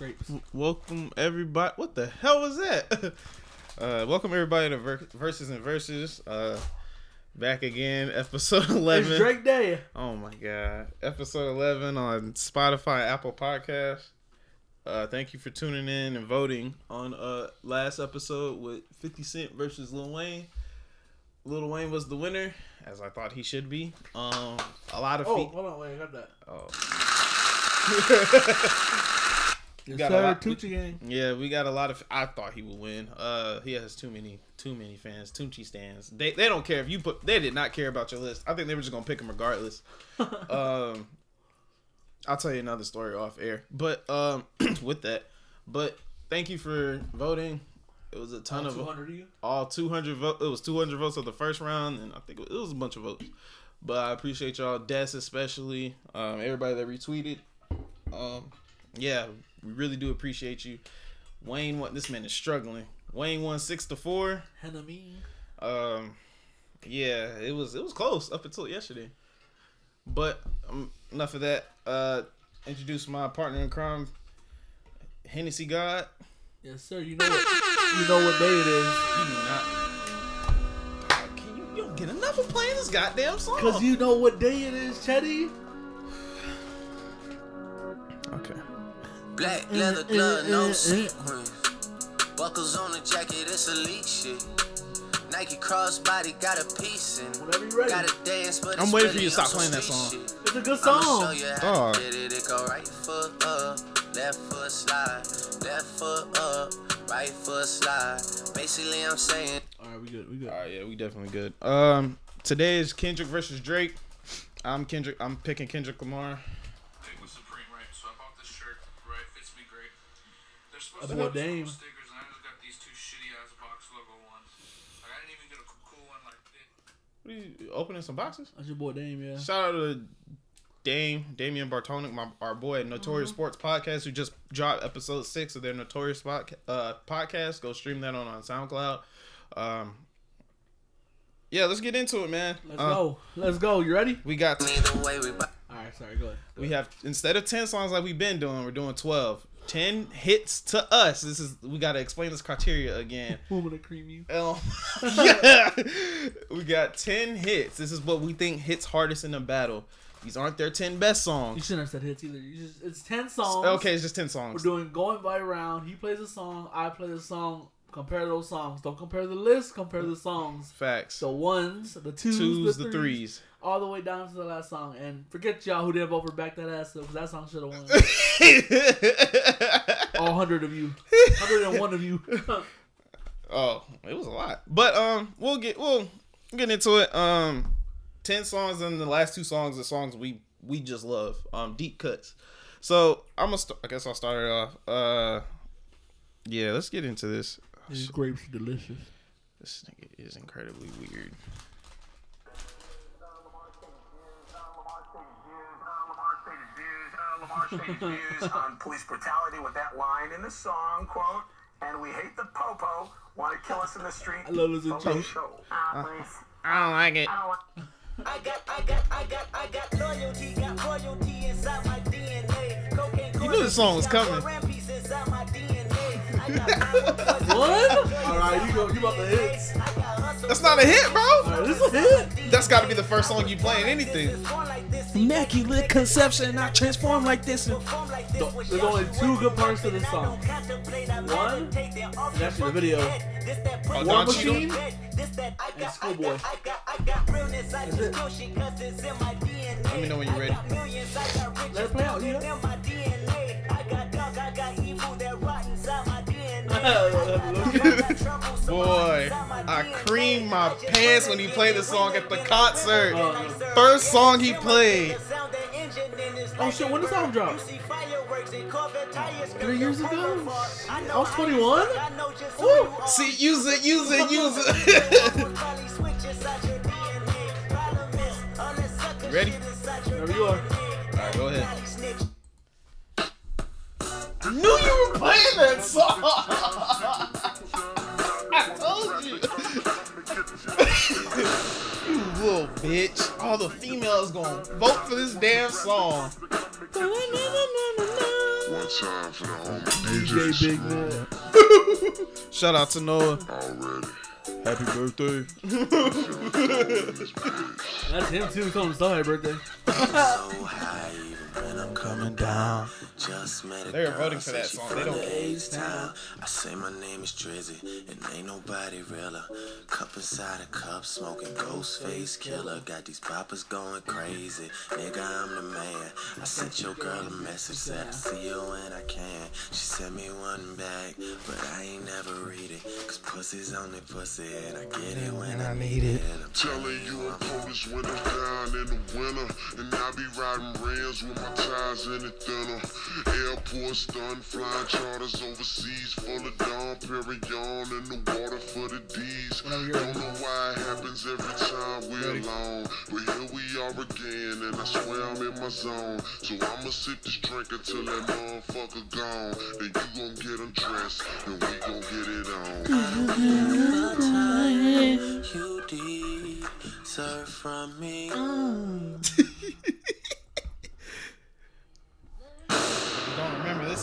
Grapes. Welcome everybody. What the hell was that? Uh, welcome everybody to Ver- Verses and Verses. Uh, back again, episode eleven. It's Drake Day. Oh my god, episode eleven on Spotify, Apple Podcast. Uh, thank you for tuning in and voting on uh last episode with Fifty Cent versus Lil Wayne. Lil Wayne was the winner, as I thought he should be. Um, a lot of Oh, feet. hold on, wait, I got that. Oh. Yes, got a sir, lot- Tucci gang. Yeah, we got a lot of. I thought he would win. Uh, he has too many, too many fans. Tunechi stands. They they don't care if you put. They did not care about your list. I think they were just gonna pick him regardless. um, I'll tell you another story off air. But um, with that, but thank you for voting. It was a ton of 200 of you. all 200 votes. It was 200 votes of the first round, and I think it was a bunch of votes. But I appreciate y'all, Des especially, um, everybody that retweeted. Um, yeah, we really do appreciate you. Wayne, what this man is struggling. Wayne won six to four. Enemy. Um, yeah, it was it was close up until yesterday. But um, enough of that. Uh, introduce my partner in crime, Hennessy God. Yes, sir. You know what? You know what day it is. You do not. Can you, you don't get enough of playing this goddamn song. Cause you know what day it is, Chetty. Black mm, leather mm, glove, no mm, sequins. Buckles on the jacket, it's elite shit. Nike crossbody got a piece in. Whenever you ready. Got to dance, but I'm it's waiting for you to stop playing that song. shit. It's a good I'ma song. show you how Dog. to get it. It go right foot up, left foot slide, left foot up, right foot slide. Basically, I'm saying. All right, we good. We good. All right, yeah, we definitely good. Um, today is Kendrick versus Drake. I'm Kendrick. I'm picking Kendrick Lamar. Dick was supreme, right? So I bought this shirt, right? Fits me great. They're I to bought Dame. stickers, and I just got these two shitty ass box logo ones. Like, I didn't even get a cool- cool one like this. What are you opening some boxes? That's your boy Dame, yeah. Shout out to Dame Damian Bartonic, my our boy at Notorious Sports Podcast, who just dropped episode six of their Notorious spot, uh, podcast. Go stream that on on SoundCloud. Um, yeah, let's get into it, man. Let's Uh, go. Let's go. You ready? We got Either way, we All right, sorry. Go ahead. Go we ahead. have instead of 10 songs like we've been doing we're doing 12 10 hits to us this is we got to explain this criteria again Who gonna cream you? um, yeah. we got 10 hits this is what we think hits hardest in the battle these aren't their 10 best songs. You shouldn't have said hits either. You just it's ten songs. okay it's just 10 songs. We're doing going by round. He plays a song. I play the song. Compare those songs. Don't compare the list. Compare the songs. facts The ones, the twos, twos the, the threes, threes all the way down to the last song. And forget y'all who didn't vote for back that ass up because that song should have won. All hundred of you, hundred and one of you. oh it was a lot but um we'll get we'll get into it um 10 songs and the last two songs are songs we we just love um deep cuts so i'm gonna st- i guess i'll start it off uh yeah let's get into this These grapes are delicious. this nigga is incredibly weird on police brutality with that line in the song, quote, and we hate the popo, want to kill us in the street. I love this Popo intro. show. Ah, uh, i don't like it I got, I got, I got, I got loyalty, got royalty inside my DNA. Cocaine You knew the song was coming. inside my DNA. I got power, What? All right, you go. You about the hits. I got hustle. that's not a hit bro All right, this is a hit. that's got to be the first song you play in anything Born immaculate conception i transform like this and form like this. No, There's only two good parts to this song. One, and actually the video. Oh, War Machine. and Schoolboy. I got, I got realness. I That's it. know she cause it's in my DNA. Let me know when you're ready. I got millions, I got riches, Let it play out, you know? boy i creamed my pants when he played the song at the concert Uh, first song he played Oh shit, when did the song drop? Three years ago? I was 21? Woo! see use it use it use it Ready? Wherever you are. all right go ahead knew you were playing that song. I told you. you little bitch. All the females gonna vote for this damn song. time for the homie DJ DJ Big Man. Shout out to Noah. already. Happy birthday. That's him too. He told him happy birthday. So high, even when I'm coming down. Just met a They were girl, voting for that song. They don't the care. H-Town. I say my name is Drizzy, and ain't nobody realer. Cup inside a cup, smoking Ghostface Killah. Got these poppers going crazy. Nigga, I'm the man. I sent your girl a message, said I see you when I can. She sent me one back, but I ain't never read it. Cause pussy's on the pussy, and I get it when I need it. I'm Telling you I'm coldest when I'm down in the winter. And I be riding rims with my tires in the thinner. Airports done, flying charters overseas. Full of Dom Perignon in the water for the D's. Don't know why it happens every time we're alone. But here we are again, and I swear I'm in my zone. So I'ma sip this drink until that motherfucker gone. Then you gon' get undressed, and we gon' get it on. You deserve from me. Don't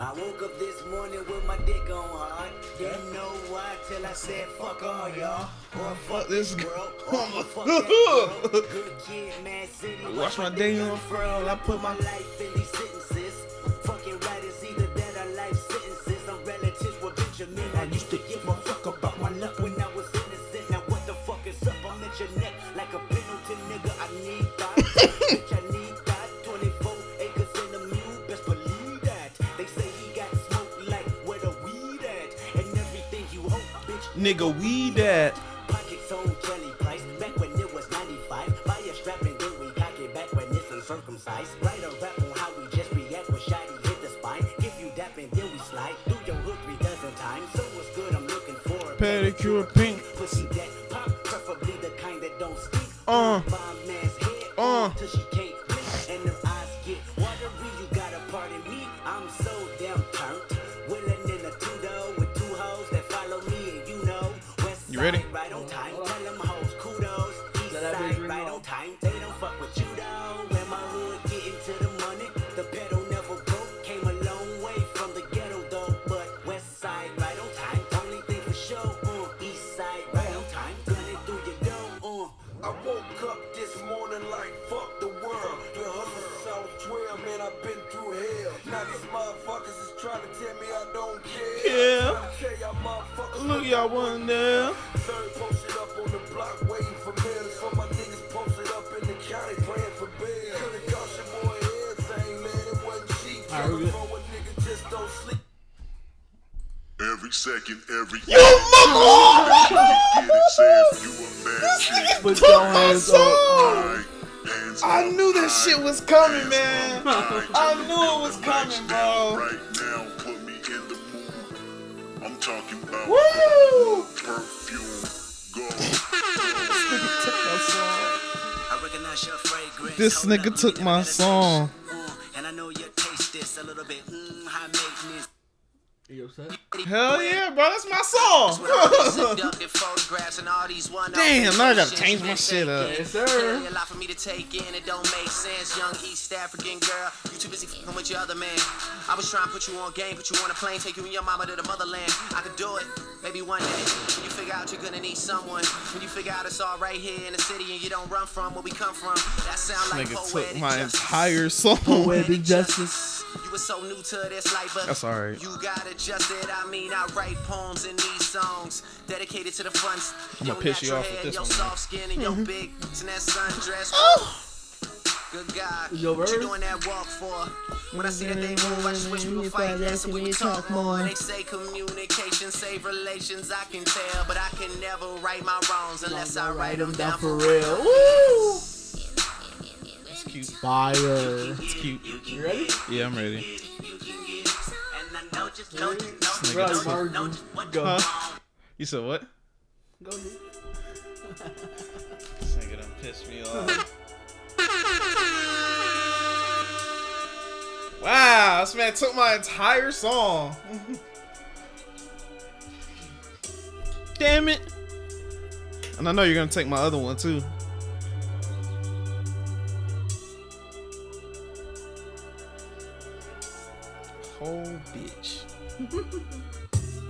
I woke up this morning with my dick on hard. Didn't know why till I said fuck all y'all. Or fuck this girl. Or fuck that girl. Good kid, Mad City. Watch my day on furl. I put my life in these sentences. Back when it's uncircumcised. Write a rap on how we just react when Shotty hit the spine. Give you dap and then we slide through your hood three dozen times. So what's good? I'm looking for a Pedicure pink. pussy that pop, preferably the kind that don't stink. Uh. Uh. Bitch ring right off. on time. They don't fuck with you though. When my hood getting to the money, the pedal never broke. Came a long way from the ghetto though, but West Side right on time. Only thing for sure, uh, East Side right on time. Gunning through your uh. I woke up this morning like fuck the world. The hustle South 12, man, I've been through hell. Now these motherfuckers is trying to tell me I don't care. Yeah. Trying to tell y'all motherfuckers Look, y'all wasn't there. Every second, every You mother! Get it, say if you a mad chick. Put Took your my hands up. song. I knew that shit was coming, man. I knew it was coming, bro. Right now, put me in the mood. I'm talking about Woo! perfume. Go. I recognize your fragrance. This nigga took my song. And I know you taste this a little bit. Mm, High maintenance. You upset? Hell yeah, bro. That's my song. Seductive photographs and all these one Damn, now I gotta change my shit up. Yes, sir. A lot for me to take in. It don't make sense. Young East African girl, you too busy fucking with your other man. I was trying to put you on game, put you on a plane, take you and your mama to the motherland. I could do it, maybe one day. When you figure out you're gonna need someone, when you figure out it's all right here in the city and you don't run from where we come from, that sound like Nigga poetic took my justice. entire song. Poetic justice. You were so new to this life, but That's alright. You got adjusted. I mean, I write poems in these songs dedicated to the fun. I'ma Your piss you off with this your one. soft skin and your mm-hmm. big and that sundress. Oh! Good God, your what you doing that walk for? When I see that they move, I just wish we would fight less and we would talk more. They say communication save relations, I can tell, but I can never right my wrongs unless I write them down for real. real. Woo! It's cute. Fire. It's cute. You ready? Yeah, I'm ready. And I know just know just know This Right, nigga took- Mark. know just what Go. Huh? You said what? Go, dude. This nigga done pissed me off. wow, this man took my entire song. Damn it. And I know you're gonna take my other one too. Whole bitch.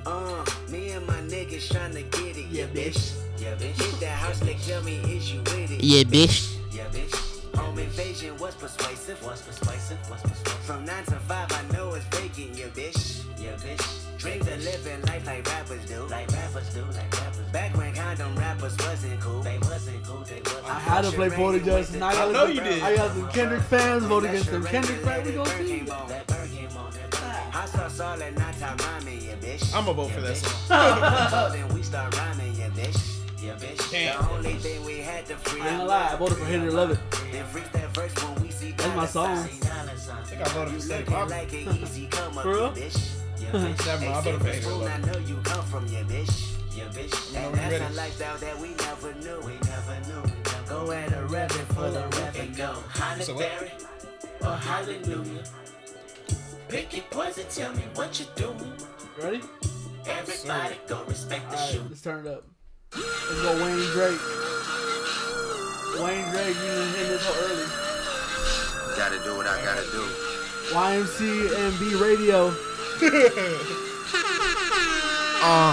Uh, me and my niggas tryna get it, yeah, bitch. Yeah, bitch. Hit that house, they tell me, is you with it? Yeah, bitch. Yeah, bitch. Home invasion was persuasive. Was persuasive. Was persuasive. From nine to five, I know it's vacant. Yeah, bitch. Yeah, bitch. Dreams of living life like rappers do. Like rappers do. Like rappers. Back when condom rappers wasn't cool. They wasn't cool. They wasn't. I had to play Vote Against, and I, got I know you did. I got some Kendrick fans vote against them. Kendrick fans, we gonna see. I saw Saul at night time rhyming, yeah, bitch. I'ma vote for that song. So then we start rhyming, yeah, bitch. Yeah, bitch. Damn. The only thing we had to free I ain't gonna lie, I voted for Hit It or Love It. Then freak that verse when we see That's my song. I think I voted for Steady Looking Pop. like an easy come up, For real? bitch. Yeah, bitch. Never mind, I voted for Hey, Hit It or spoon, Love I know you come from, yeah, bitch. Yeah, bitch. know And we that's ready. a lifestyle that we never knew. We never knew. Go at a reverend for the reverend go. So what? Or hallelujah. Pick your poison, tell me what you're doing. Ready? Everybody go respect the Alright, shoe. let's turn it up. Let's go Wayne Drake. Wayne Drake, you didn't hit this so early. Gotta do what I gotta do. YMC and B Radio. Uh,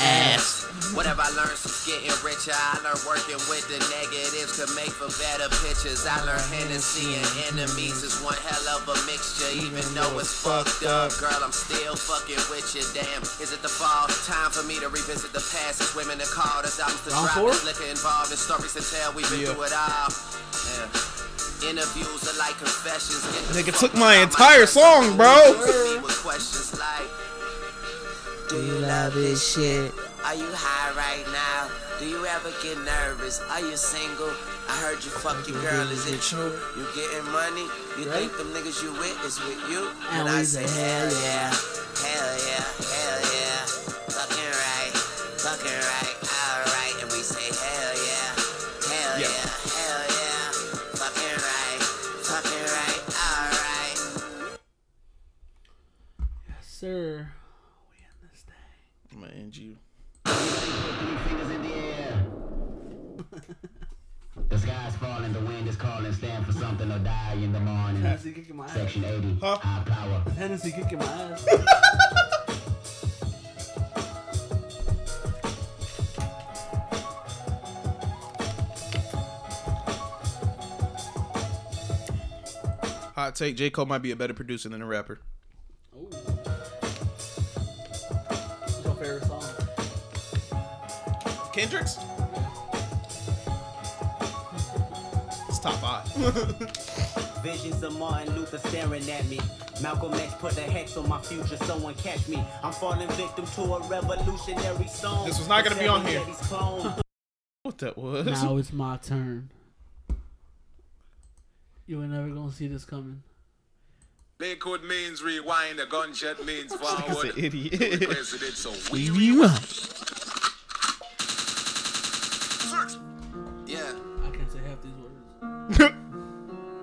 Ass. Whatever I learned since getting richer, I learned working with the negatives to make for better pictures. I learned Hennessy and seeing enemies is one hell of a mixture, even though it's fucked up. Girl, I'm still fucking with you. Damn, is it the fall? Time for me to revisit the past. It's women that called us albums to drop. There's liquor involved in stories to tell. We've been Yeah. through it all. Yeah. Interviews are like confessions. Nigga took my entire song, bro. Do you love this shit? Are you high right now? Do you ever get nervous? Are you single? I heard you fuck your girl. Is it true? You getting money? You Right. think them niggas you with is with you? And we say, hell yeah. Hell yeah, hell yeah. Fucking right, fucking right, alright. And we say hell yeah, hell Yeah. yeah, hell yeah. Fucking right, fucking right, alright. Yes, sir. Sky's falling, the wind is calling, stand for something or die in the morning. Hennessy kicking my ass. Section 80, Huh? high power. Hennessy kicking my ass. Hot take: J Cole might be a better producer than a rapper. Ooh. What's your favorite song? Kendrick's. Top five. Visions of Martin Luther staring at me. Malcolm X put a hex on my future, someone catch me. I'm falling victim to a revolutionary song. This was not gonna be on here. What that was? Now it's my turn. You were never gonna see this coming. Lakewood means rewind, a gunshot means He's forward. an idiot. President, so we Yeah.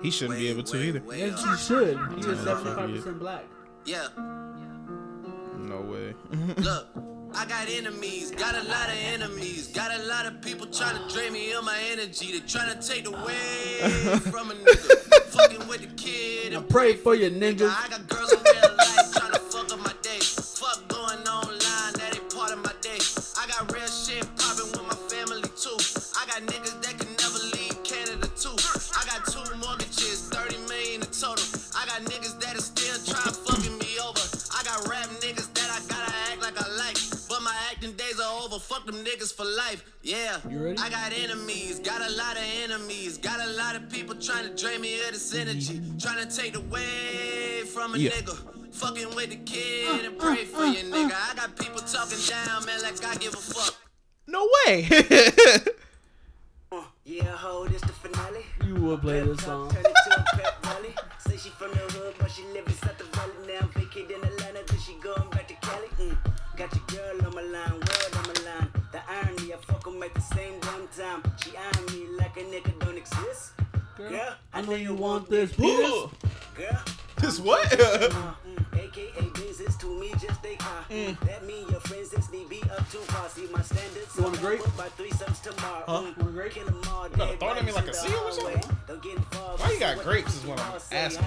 He shouldn't be able to either. Yes, you should. He is Yeah, fuck seventy-five you. percent black. Yeah. No way. Look, I got enemies, got a lot of enemies, got a lot of people trying to drain me of my energy. They're trying to take away from a nigga. Fucking with the kid I and pray for your nigga. I got girls for life. Yeah, You ready? I got enemies, got a lot of enemies, got a lot of people trying to drain me of this energy, mm-hmm. trying to take away from a Yeah. nigga. Fucking with the kid uh, and pray uh, for you, uh, nigga. I got people talking down, man, like I give a fuck. No way. Yeah, ho, this the finale. You would play this song. Turn it to a pep rally. Say she from the hood, but she live inside the valley. Now I'm vacating Atlanta, then she going back to Cali. Mm. Got your girl on my line, I fuck 'em at the same damn time. She eyeing me like a nigga don't exist. Girl, I know you want this. Ooh. Girl. This what? AKA business to me just a car. Mm. That mean your friends since me be up too far. See my standards. You want a grape? By three sums tomorrow. Huh? Mm, Want a grape? Kill 'em all You gotta throw it at me like a seal or hallway. something? Don't get involved. Why you got grapes is what I'm asking.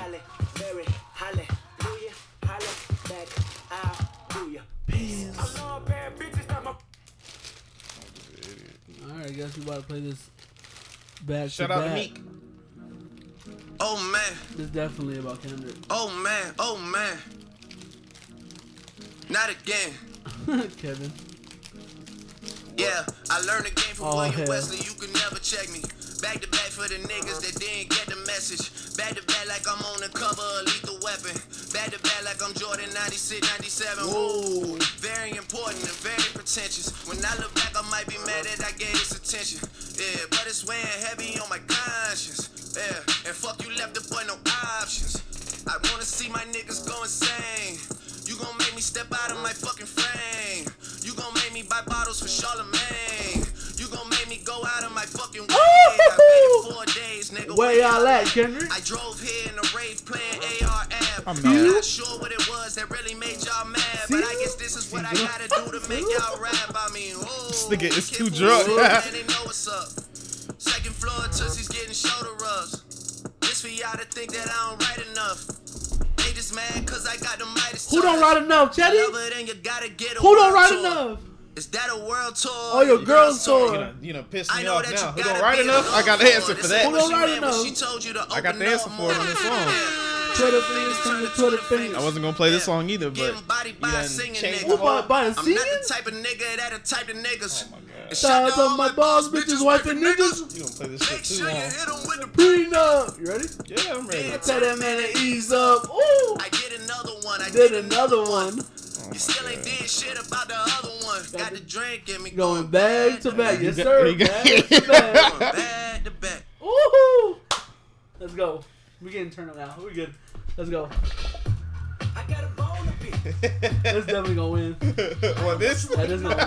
I guess we about to play this. Back Shout to out to back. Meek. Oh man, This is definitely about Kendrick. oh man, oh man. Not again. Kevin. Yeah, I learned the game from Oh, William hell. Wesley. You can never check me. Back to back for the niggas that didn't get the message. Back to back like I'm on the cover of Lethal Weapon. Back to back like I'm Jordan 96, 97. Whoa. Very important and very pretentious. When I look back, I might be mad that I gave this attention. Yeah, but it's weighing heavy on my conscience. Yeah, and fuck you left the boy no options. I wanna see my niggas go insane. You gon' make me step out of my fucking frame. You gon' make me buy bottles for Charlemagne. Go out of my fucking way. I waited four days, nigga. Where y'all at, Kendrick? I drove here in a Wraith playing AR-AB. I'm I'm not sure what it was that really made y'all mad, but I guess this is what I gotta do to make y'all rap. I mean, oh, This nigga is too drunk. Brooklyn, and they know what's up. Second floor, Tootsie's getting shoulder rubs. This for y'all to think that I don't write enough. They just mad cause I got the Midas Who don't touch. write enough, Chetty? Love it and you gotta get a Who don't world write enough? Is that a world tour? Oh, your girl's You tour. done, you done pissed I me know off that now. you Who gotta don't write enough? I got the answer for that. ain't Who what don't write enough? She told you to I got open the answer for it on this song. Twitter fingers, turn to Twitter fingers. I wasn't gonna play this song either, but Getting bodied you by a done singing changed nigga. the Who by, whole. by a I'm not the type of nigga that a type of niggas. Oh my god. Shout shout out to to my boss, bitches, wife, and niggas. You gonna play this Make shit too sure you long? hit 'em with the Prenup. You ready? Yeah, I'm ready. Tell that man to ease up. Ooh. I did another one. I Did another one. You still ain't did shit about the other one. Oh, Got the drink in me Going back to back. Yes, sir. Back to back. back to back. Woohoo! Let's go. We getting turned up now. We good. Let's go. I got a bone to pick. That's definitely gonna win. well, this That is gonna win.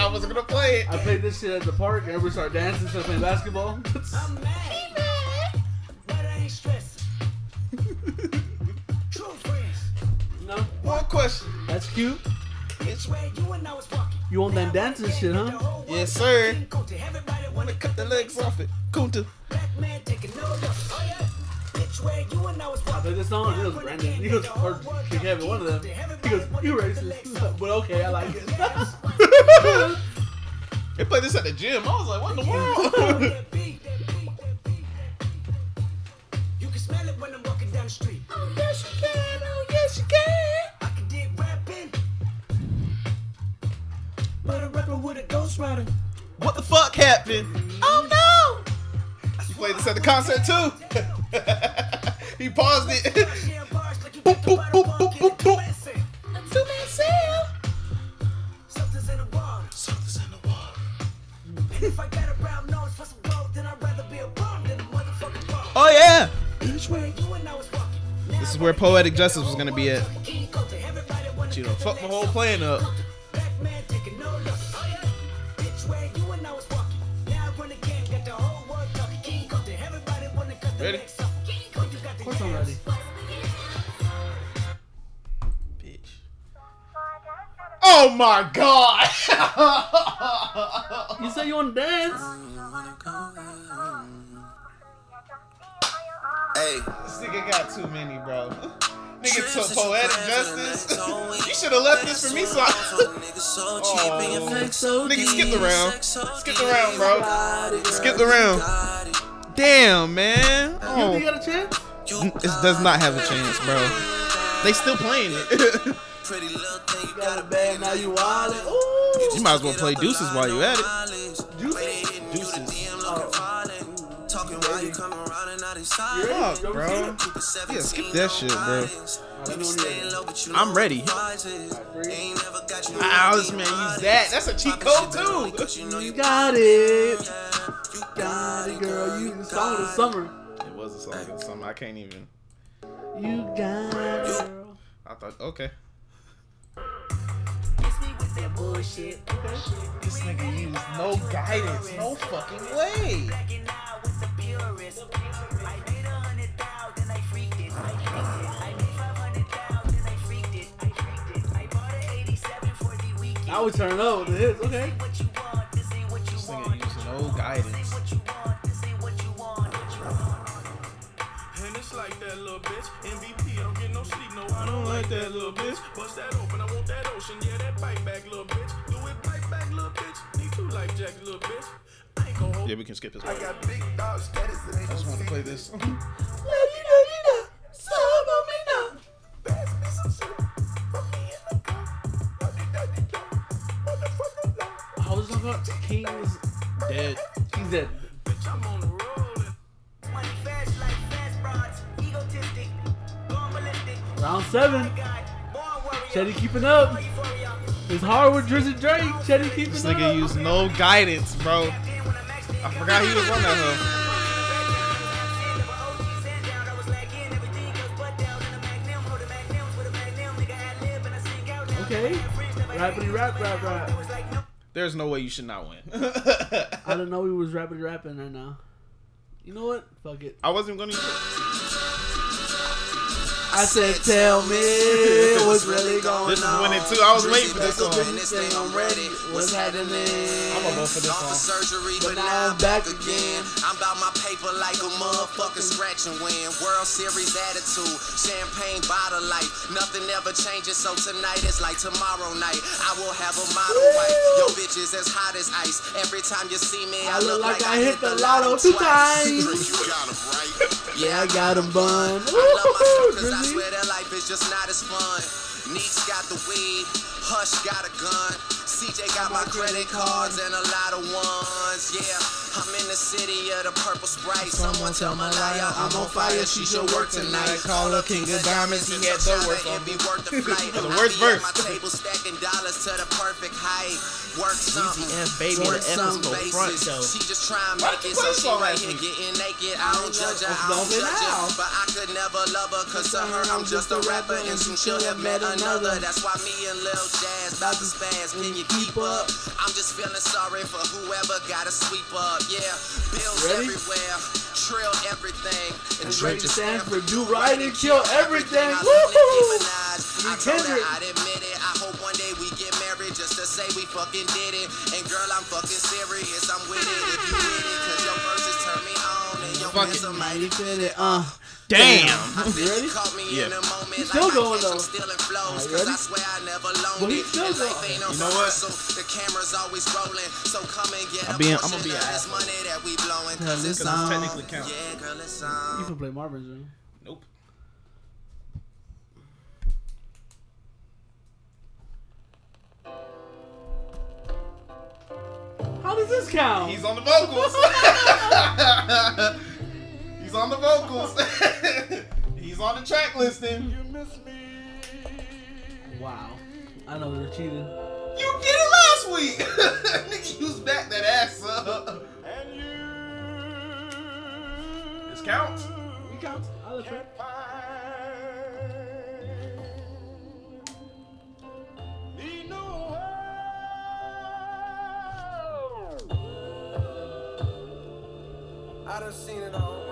I wasn't gonna play it. I played this shit at the park and everybody started dancing instead of playing basketball. I'm mad. But I ain't stressing. True friends. no, One question. that's cute. Which way you and I was walking. You want that dancing shit, huh? Yes, sir. Everybody Wanna cut the legs off it. Kunta. Black man taking no look. Oh yeah. Which way you and I was I walking. played this song. It was Brandon. He goes, or Big Kevin, one of them. He goes, you racist, but okay, I like it. They played this at the gym. I was like, what in the world? You can smell it when I'm walking down the street. But a rapper with a ghost rider. what the fuck happened? Oh no. You played this at the concert too. he paused it. boop, boop, boop, boop, boop, boop. Two man sale. Something's in the water. Something's in the water. And if I got a brown nose for some gold, then I'd rather be a bum than a motherfucking bum. Oh yeah. Each way you and I was walking. This is where poetic justice was gonna be at. But you know, fuck my whole plan up. Ready? legs off. King Kunta, you got the Of course I'm ready. Bitch. Oh my god. You say you want to dance? Hey, This nigga got too many, bro. Nigga took poetic justice. you should have left this for me, so. I- oh. Nigga skip the round. Skip the round, bro. Skip the round. Damn, man. You Oh. think you got a chance? It does not have a chance, bro. They still playing it. Pretty little thing, you Got got a a bag, now you wildin'. Ooh. You might as well play deuces while you at it. Deuces. Talking oh. while you come around and now they silent. Fuck, bro. Yeah, skip that shit, bro. I'm ready. Ow, this man use that. That's a cheat code too. You got it. You got it, girl. You the song of the summer. It was a song of the summer. I can't even. You got it, girl. I thought, okay. Bullshit. This nigga used no guidance. No fucking way. Now we turn up with the hits. Okay. This nigga used no guidance. Like that little bitch. MVP, I don't get no sleep, no, I don't like that little bitch. Bust that open, I want that ocean, yeah, that bite back, little bitch. Do it bite back, little bitch. Need two life jacks, little bitch. I ain't gon' hold Yeah, we can skip this I one. got big dog status, it ain't I just want to play secret. this. Pass me some soup, put me in the cup. Duddy-duddy-do, motherfucker, low. How was it called? King's Dead. He's dead. Bitch, I'm on the Round seven. Chetty keeping up. It's hard with Drizzy Drake. Chetty keeping This up. nigga used no guidance, bro. I forgot he was on that hoe. Okay. Rappity rap rap rap. There's no way you should not win. I didn't know he was rappity rapping right now. You know what? Fuck it. I wasn't gonna. I said, tell me what's really going This is winning too. I was waiting for this Drizzy, song. Drizzy, Drizzy, say I'm ready. What's happening? I'm gonna vote for this Off of song. surgery, But but now now I'm I'm back back again. I'm about my paper like a motherfucking scratch and win. World Series attitude, champagne bottle life. Nothing ever changes, so tonight is like tomorrow night. I will have a model wife. Your bitch is as hot as ice. Every time you see me, I I, look like I hit the lotto two times. You got 'em right. Yeah, I got him bun. I love myself Woo-hoo, cause I swear that life is just not as fun. Neeks got the weed, Hush got a gun, CJ got my credit cards and a lot of ones. Yeah, I'm in the city of the purple sprite. Someone tell my liar I'm on fire. She should work tonight. Call her King of Diamonds. He had the worst It'd be worth the flight. The worst verse. my table stacking dollars to the perfect height. Work something. F baby, Work some go front bases. though. She just try and make it, so she right here getting naked. I don't judge her, I don't judge her, but I could never love her, cause to her I'm just a rapper, and soon she'll have met another. That's why me and Lil Jazz about to spaz. Can you keep up? I'm just feeling sorry for whoever got to sweep up. Yeah, bills Ready? everywhere, trill everything. And And Drake just stands for do right and kill everything. Woohoo! I told her I'd admit it. I hope one day we get married just to say we fucking did it. And girl, I'm fucking serious. I'm with it if you with it. Cause your verses turn me on and your Fuck it. Mighty fit it. Uh. Damn. I think ready? you caught me Yeah. in a moment He's still going, though. stealing flows. Alright, Cause ready? I swear I never loaned Well, he's still going. You know what? The camera's always rolling. So come and get I'm being- I'm gonna be of an this asshole. money that we blowing. Cause Cause it's it's on. technically count. Yeah, girl, it's You can play Marvin's room. Nope. How does this count? He's on the vocals. He's on the vocals. He's on the track listing. You miss me. Wow. I know they're cheating. You did it last week. Nigga, you was back that ass up. And you. This counts. It counts. I'll let you. I done seen it all,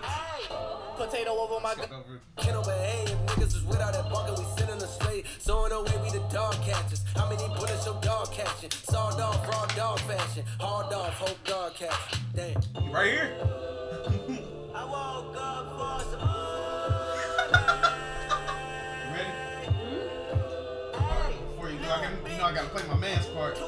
potato over my Skip over. Can behave. Niggas is without that bucket, we sit in the straight. So in a way, we the dog catchers. How many bullets your dog catching? Sawed off, raw dog fashion. Hard off, hope dog catching. Damn. You right here. I woke up for some You ready? Before you go, I can, you know I gotta play my man's part.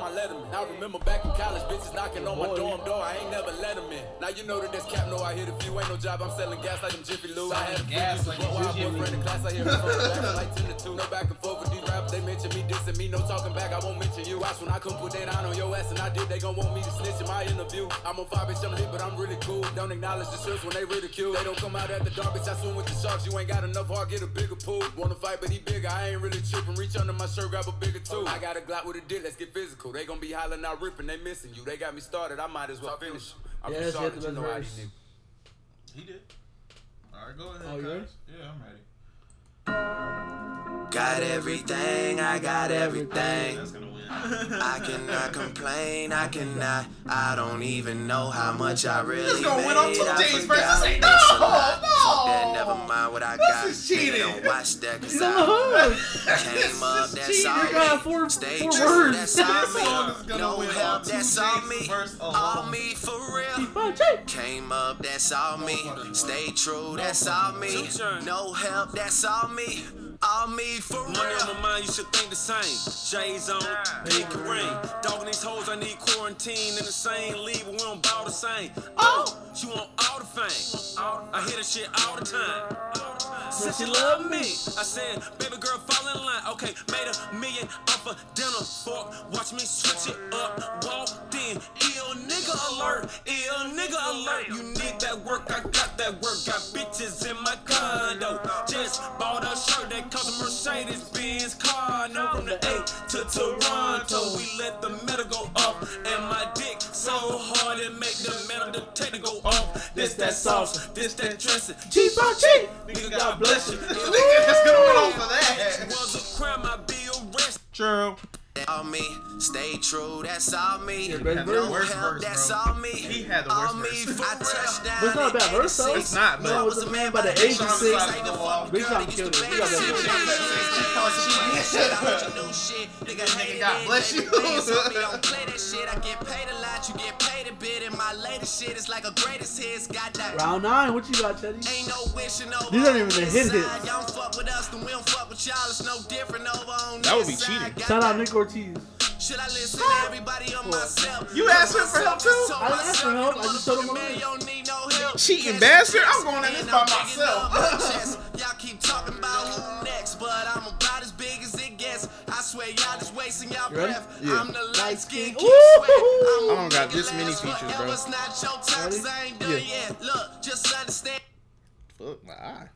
My Letterman. I remember back in college, bitches knocking on my dorm door. I ain't never let them in. Now you know that this cap know I hit a few. Ain't no job, I'm selling gas like them Jiffy Lube. I had a gas like used to while I boyfriend in class. I hear me from the back like 10 to 2. No back and forth with these rappers. They mention me, dissing me. No talking back, I won't mention you. Watch when I come put that on on your ass, and I did. They gon' want me to snitch in my interview. I'm on fire, bitch, I'm lit, but I'm really cool. Don't acknowledge the shirts when they ridicule. They don't come out at the dark, bitch. I swim with the sharks. You ain't got enough heart, get a bigger pool. Wanna fight, but he bigger. I ain't really tripping. Reach under my shirt, grab a bigger tool. I got a Glock with a dick, let's get physical. They gonna be hollering out, ripping, they missing you. They got me started, I might as well finish. I'm Yes, from you the you know best how verse. He did. All right, go ahead. Oh, you ready? Yeah, I'm ready. Got everything, I got everything. That's gonna win. I cannot complain, I cannot. I don't even know how much I really This gonna made. win on two I days forgot versus eight. what's No, a lot. that, never mind what I got. is cheating. Nigga, Don't watch that, cause You don't know I who. came up, is that's cheating. all You got four- Stay four true, words. that's all me. No help, that's all me. All me for real. Punch Came up, that's all me. Stay true, that's all me. No help, that's all me. All me for Money on my mind, you should think the same. J's on, pink ring. Dogging these hoes, I need quarantine in the same league, but we don't bow the same. Oh, she want all the fame. I hear the shit all the time. Said she love me. I said, baby girl, fall in line. Okay, made a million off a dinner fork. Watch me switch it up. Walked in, ill nigga alert, ill nigga alert. You need that work, I got that work. Got bitches in my condo. Just bought a shirt that cost a Mercedes Benz car. No, from the A to Toronto, we let the the metal go off. This that sauce, this that dressing. Cheap on cheap, nigga, God bless you. Nigga, that's gonna win off of that. Was a crime, I be arrested. True. All me, stay true, that's all me. Your best No verse? Help, verse, that's all me. He had the all worst me, verse. I touched down. It's not a bad verse, though. It's not, but- No, it was a man by the age of six. Side of the wall. Big Sean killed it. You got that verse. Shit, I heard your new shit. Nigga, hate God bless you. don't play that shit. I get paid a lot, you get paid a bit. And my latest shit is like a greatest hits. Got that. Round nine, what you got, Teddy? Ain't no wishing over These aren't even the hit hits. Y'all fuck with us, then we don't fuck with y'all. It's no different over on That would be cheating. Shout out. Nick Ortiz. Should I listen to everybody on myself? You asked him for help, too? I didn't ask for help, I just told him Man, alone. you don't need no help. Cheating bastard. I'm going at this by and I'm digging up my myself. Y'all keep talking about who next, but I'm about as big as it gets. I swear y'all just wasting y'all breath. Yeah. I'm the light skin, keep I'm I don't got this many features, bro. forever. It's not your time, 'cause I ain't done Yeah. yet. Look, just understand. Fuck my eye.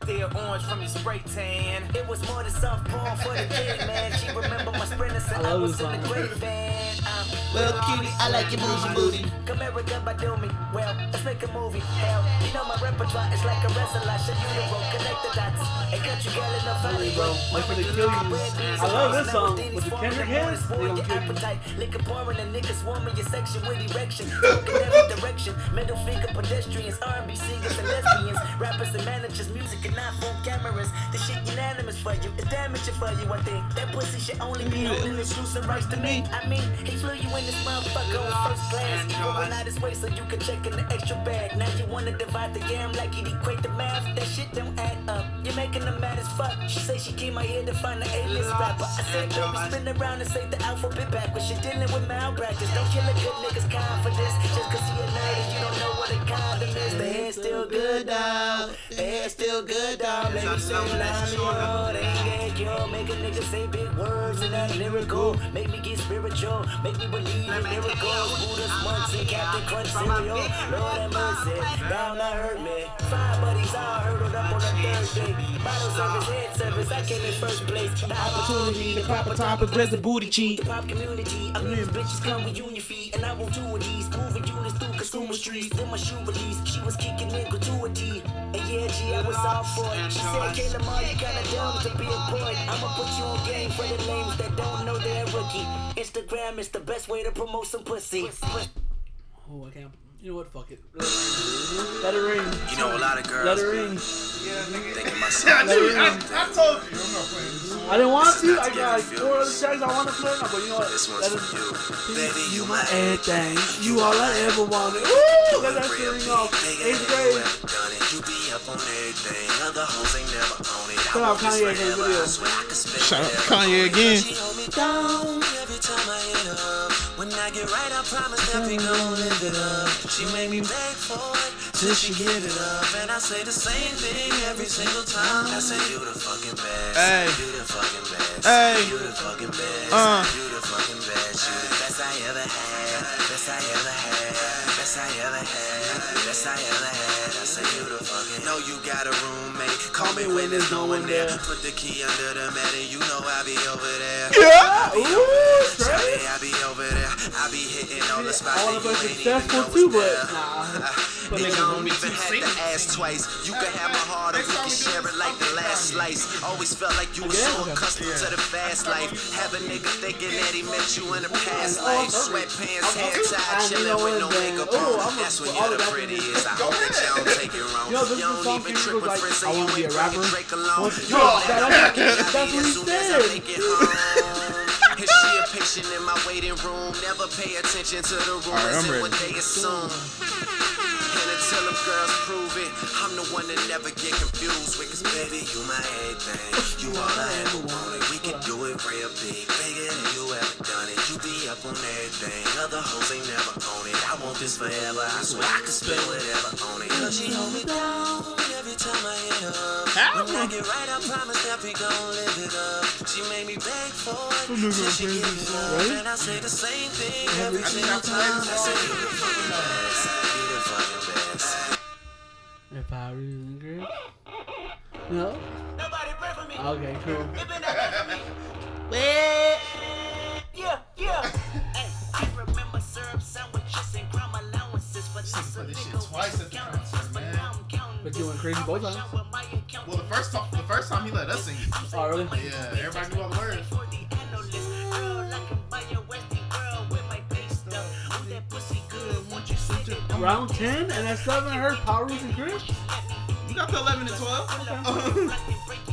Clear orange from your spray tan. It was more than soft porn for the kid, man. She remember my sprinters and I I, was in the great. Um, Little cutie, I like your bougie booty. Come America by do me. Well, let's make a movie. Hell, you know my repertoire is like a wrestler. I should you the rope, connect the dots. Ain't got you girl in the valley, bro. Like when the kill you. I love this song. With the Kendrick hands, they kill you. appetite. Liquor pouring and niggas swarming your section with erection. Talking every direction. Middle finger pedestrians, R&B singers and lesbians. Rappers and managers, music and iPhone cameras. The shit unanimous for you. It's damaging for you, I think. That pussy should only be holding exclusive rights to me. I mean, he flew you in this motherfucker on first class. Going out his way so you can check in the extra bag. Now you wanna divide the yam like it equate the math. That shit don't add up. You're making them mad as fuck. She say she came out here to find the A-list rapper. I said, baby, spin around and say the alphabet backwards. You're dealing with malpractice. Don't kill a good nigga's this. Just cause he a nerd and you don't know what a condom is. The hair's still good, dog. The hair's still good, dog. Make me say lamio. They ain't get yo. Make a nigga say big words and that lyrical. Make me get spiritual. Make me believe in miracles. Buddha's monks and Captain Crunch cereal. Lord have mercy. Down I hurt me. Five buddies all hurdled up on the third day. Bottle service, head service. I came in first place. The opportunity, to the proper topic, where's the booty cheat? The pop community. I'm mean, bitches come with union feet. And I want two of these. Moving units through consumer streets. Then my shoe release. She was kicking in gratuity. And yeah, G, I was all for it. She said, Kayla, Ma, you kinda dumb to be a boy. I'ma put you on game for the lames that don't know they're a rookie. Instagram is the best way to promote some pussy. Oh, I can't. You know what? Fuck it. Let it ring. You know, a lot of girls. Let it ring. Thinking myself. I, Let it knew, I. I told you. I'm not playing this song. I didn't want This to. I got like four other tracks I want to play now, but you know what? This one's Let for it- you. Baby, you my Everything. You all I ever wanted. Woo! Let that shit ring off. Eighth grade. You be up on everything. Other hoes ain't never on it. Shout out Kanye in the video. I swear I could spend Shout out Kanye on again. She hold me down every time I hit her. I get right, I promise that we gon' live it up. She made me beg for it till she give it up. And I say the same thing every single time. I say you the fucking best. Hey. You the fucking best. Hey. You the fucking best. Uh. You the fucking best. You the best I ever had. Best I ever had. Best I ever had. Best I ever had. I say you the fucking. Know you got a roommate. Call me when there's no one there. Put the key under the mat and you know I be over there. Yeah. Ooh, over there. Trey. Shawty, I be over there. I be hitting all the spots that wanna you uh, be successful too, but nah. But Nigga, nigga, don't even have to ask twice. You can have my heart or we can share it like the last slice. Always felt like you were so accustomed to the fast life. Have a nigga thinking that he met you in a past life. Sweatpants, hair tied, you chilling with no makeup on. That's when you're the prettiest. I hope that y'all don't take it wrong. You don't even trip with like, friends, you ain't rapper. Drake along. Once- You Yo, know that- that that's- what he soon as I said. Make it home. Is she a patient in my waiting room? Never pay attention to the rumors Alright, I'm and what they assume. And until them girls prove it, I'm the one that never get confused with. Cause baby, you my everything. You all I ever wanted. We can do it real big, bigger than you ever done it. You be up on everything. Other hoes ain't never on it. I want this forever. I swear I could spend whatever on it. She hold me down every time I hit her. When I get right, I promise that we gon' live it up. She made me beg for it till she give it up. And I say the same thing every single time. I say you the fucking best. You the fucking best. If I was in grip. No. Nobody pray for me. Okay, cool. Yeah, yeah. Hey, I remember syrup sandwiches and crime allowances for this a nigga twice at the concert, man. But you went crazy both times. Well, the first time, the first time he let us sing. Oh, really? Yeah, everybody knew all the words. Round 10, and at 7 I heard Power Roots and Chris. You got the 11 and 12.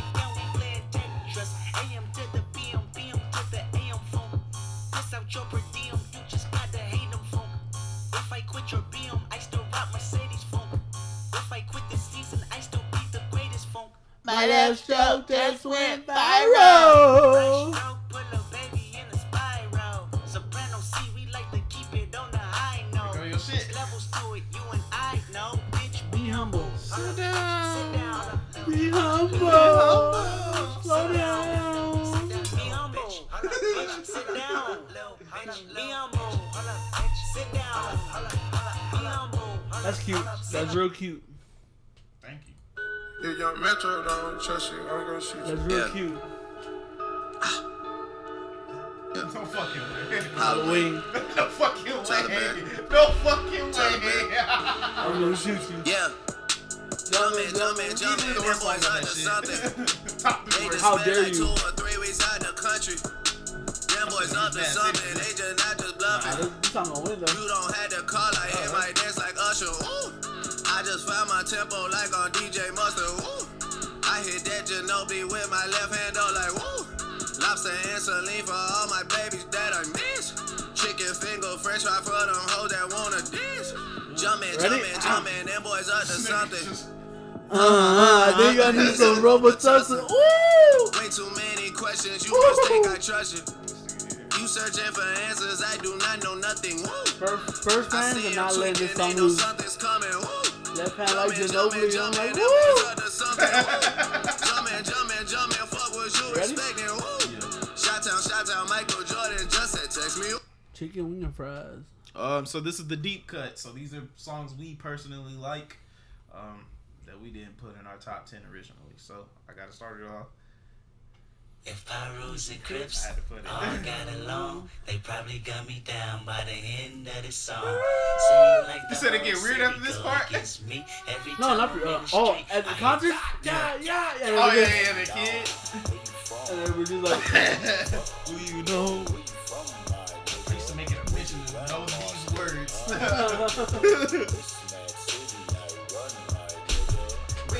My left stroke just went viral. Be humble. Sit down. Be humble. Slow down. Be humble. Sit down. Be humble. Sit down. That's cute. That's real cute. Thank you. Young Metro don't trust you, I'm gonna shoot That's you. real Yeah. cute. Ah. No fucking way. Halloween. No fucking way. No fucking way. I'm gonna shoot you. Yeah. Jumping, jumping, jumping, the them worst boys on under that shit. something. They just How spent dare like you. two or three weeks out the country. Them boys up to something, they just not just Nah, this, this time gonna win though. You don't have to call, I hit my uh-huh. dance like Usher. Ooh. I just found my tempo like on DJ Mustard. Ooh. I hit that Ginobili with my left hand, though, like woo. Lobster and saline for all my babies that I miss. Chicken finger, French fry for them hoes that wanna diss. Jumpin', Ready? jumpin', jumpin', them boys up to something. Uh, I think I need some Robitussin. Ooh! Way too many questions, you must think I trust you. You searching for answers, I do not know nothing. Woo. First, first I fans are not letting this song know lose. something's coming. Woo. Left hand like Jumpin', Ginobili. I'm jumpin', like, them woo! boys up to something. Woo. Jumpin', jumpin', jumpin', fuck what you Ready? expecting. Woo. Shot town, shot town, Michael Jordan just said text me. Chicken wing and fries. Um, so this is the deep cut. So these are songs we personally like, um, that we didn't put in our top ten originally. So I got to start it off. If Pirus and Crips I had to put all got along, they probably got me down by the end of the song. Seem like You the said it get weird city after this go part? me every No, not for, in uh, oh, street. at the I concert? hit Yeah, yeah, yeah. Oh and yeah, then- yeah, the kid. And then we're just like, who you know? I used to make it a mission to know these words.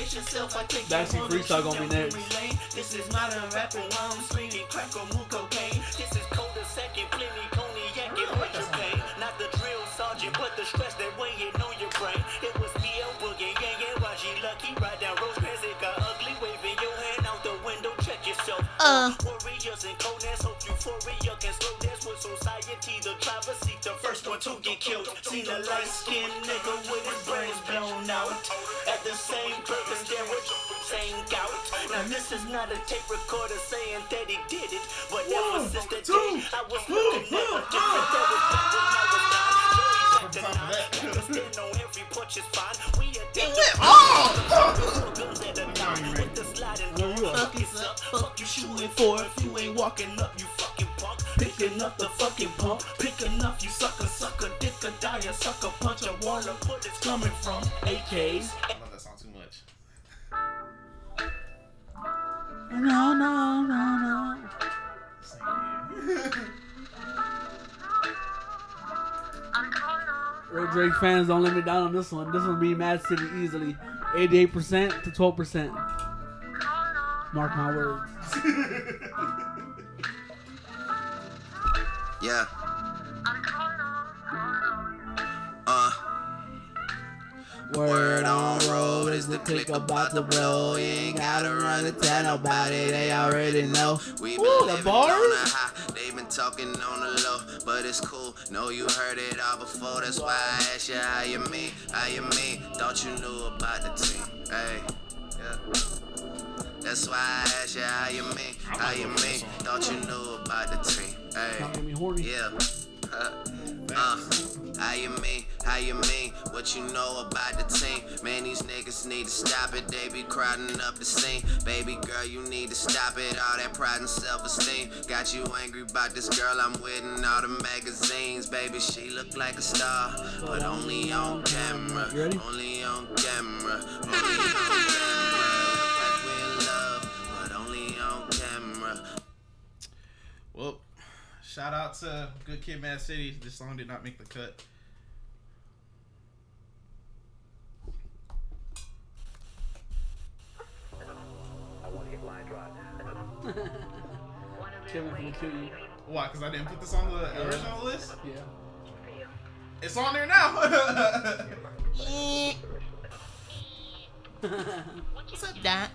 Brace yourself, I take Backseat you on the freestyle gonna be next. down memory lane. This is modern rapping while I'm slinging crack or move cocaine. This is cold as second, plenty cognac and major pain. Not the drill sergeant, but the stress that weighing on your brain. It was DL Boogie, yeah, yeah, YG Lucky. Ride down Rosecrans, it got ugly. Waving your hand out the window, check yourself. Uh. Warriors and coldness, hope euphoria can slow dance with society the driver's the to get killed. Seen a light skinned nigga with his brains blown out. At the same purpose, there was same gout. Now this is not a tape recorder saying that he did it, but ever since the day I was looking at a different, was when I was down. Back to nine, stand on every porch is fine. We are dead. With the sliding fuck you shooting for if you ain't walking up, you fucking punk. Picking up the fucking pump, sucker punch a water, what it's coming from. AKs. I love that song too much. No, no, no, no. Real Drake fans don't let me down on this one. This one be Mad City easily. 88% to 12%. Mark my words. Yeah. Word on road is the click about the blow. You ain't gotta run to tell nobody, they already know. We been Ooh, the living bars? on the high, they been talking on the low, but it's cool. Know you heard it all before, that's why I asked you how you mean, how you mean. Thought you knew about the team, hey, yeah. That's why I asked you how you mean, how you mean. Thought you knew about the team, hey. Don't me horny. Yeah. Uh, how you mean? How you mean? What you know about the team? Man, these niggas need to stop it. They be crowding up the scene. Baby girl, you need to stop it. All that pride and self-esteem got you angry about this girl I'm with in all the magazines. Baby, she look like a star, but only on camera. You ready? Only on camera. Only on camera. Like love, only on camera. Well, shout out to Good Kid, Mad City. This song did not make the cut. Kevin finna kill you. Why? Because I didn't put this on the original list. Yeah. It's on there now. What's up, Doc?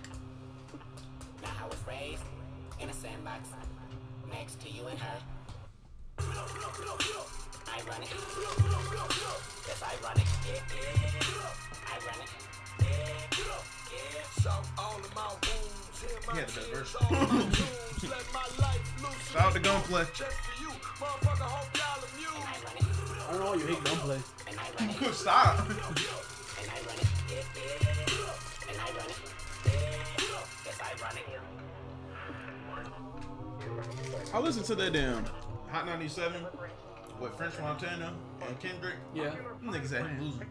I was raised in a sandbox next to you and her. I run it. Yes, I run it. I run it. he had the best verse. Shout out to Gunplay. I don't know why you hate gunplay. Stop. I run it. And I run it. Yes, I. I listened to that damn Hot 97 with French Montana and Kendrick. Yeah. Them niggas had him losing.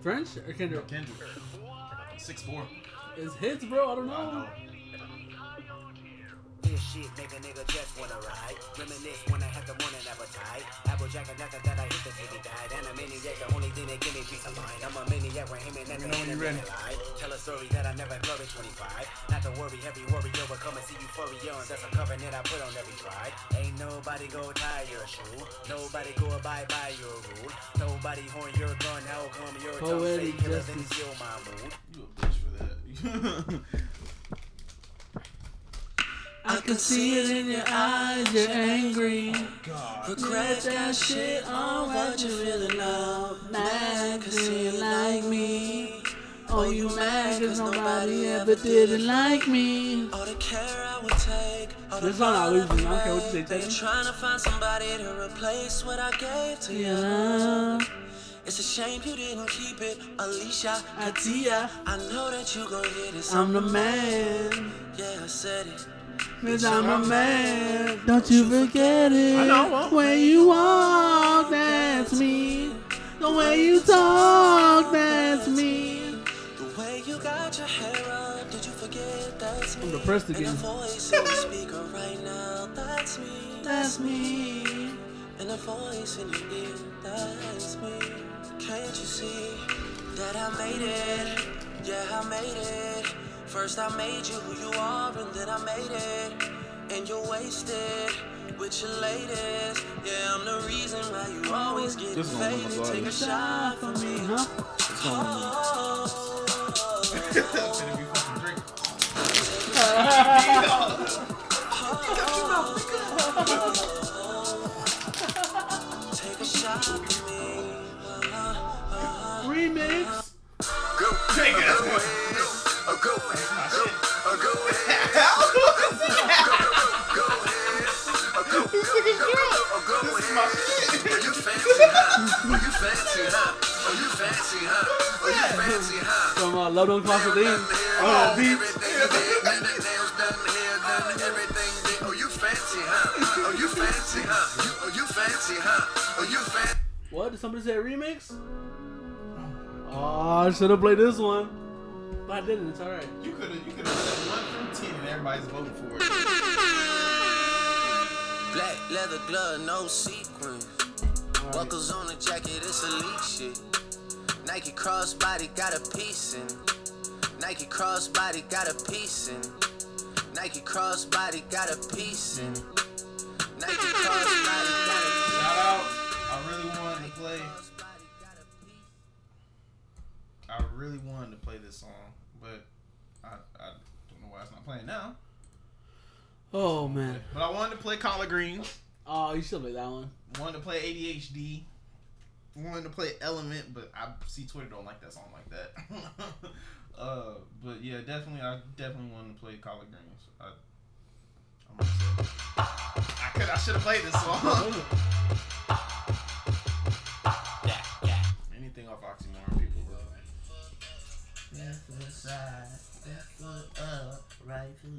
French or Kendrick? Kendrick. 6'4. It's hits, bro. I don't know. This shit make a nigga just wanna ride. Reminisce when I had the morning appetite. Apple jack and nothing that I hit the city died. And a maniac, the only thing that give me peace of mind. I'm a maniac when him and Let me know when you're ready. Tell a story that I never glory 25. Not to worry, heavy warrior will come and see you euphoria. And that's a covenant I put on every stride. Ain't nobody go tie your shoe. Nobody go abide by your rule. Nobody horn your gun. How come your tongue say Poetic killer than justice. kill my mood? You a bitch for that. I can see it in your eyes. You're angry. God. Regret that shit on what you really love. Mad cause you ain't like me. Oh, you mad cause nobody ever didn't like me. All the care I would take. All the This song not losing. I don't care what you say, trying to find somebody to replace what I gave to you. Yeah. It's a shame you didn't keep it, Alicia. Atia. I know that you gon' hear this. I'm the man. Yeah, I said it. Cause I'm a man. Don't you forget it. I know, I won't. When you walk, that's me. The way you talk, that's me. The way you got your hair up, did you forget that's me? I'm depressed And again. the voice in the speaker right now, that's me. That's me. And the voice in your ear, that's me. Can't you see that I made it? Yeah, I made it. First I made you who you are, and then I made it. And you're wasted with your latest. Yeah, I'm the reason why you always get This is gonna win faded. Take a shot for me, huh? It's gonna Oh, Finna be fucking Drake. Remix. Go, Take it. Oh, go ahead. Go, oh, go ahead. Oh, oh. Oh? Oh? Oh? Oh? From uh, Love Don't Cost a Thing. Oh, everything big, and the nails done, hair done, everything big. Oh, you fancy, huh? Oh, you fancy, huh? You, oh, you fancy, huh? Oh, you fancy. What? Did somebody say remix? Oh, I should have played this one. But I didn't. It's alright. You could have you could have said one from ten and everybody's voting for it. Black leather glove, no sequins. Buckles on the jacket, it's elite shit. Nike crossbody got a piece in. Nike crossbody got a piece in. Nike crossbody got a piece in. Nike crossbody got a Shout out. I really wanted to play. I really wanted to play this song, but I, I don't know why it's not playing now. Oh, man. But I wanted to play Collard Greens. Oh, you still play that one. Wanted to play ADHD. Wanted to play Element, but I see Twitter don't like that song like that. uh, but yeah, definitely, I definitely wanted to play Collard Greens. I, I'm. I could, I should have played this song.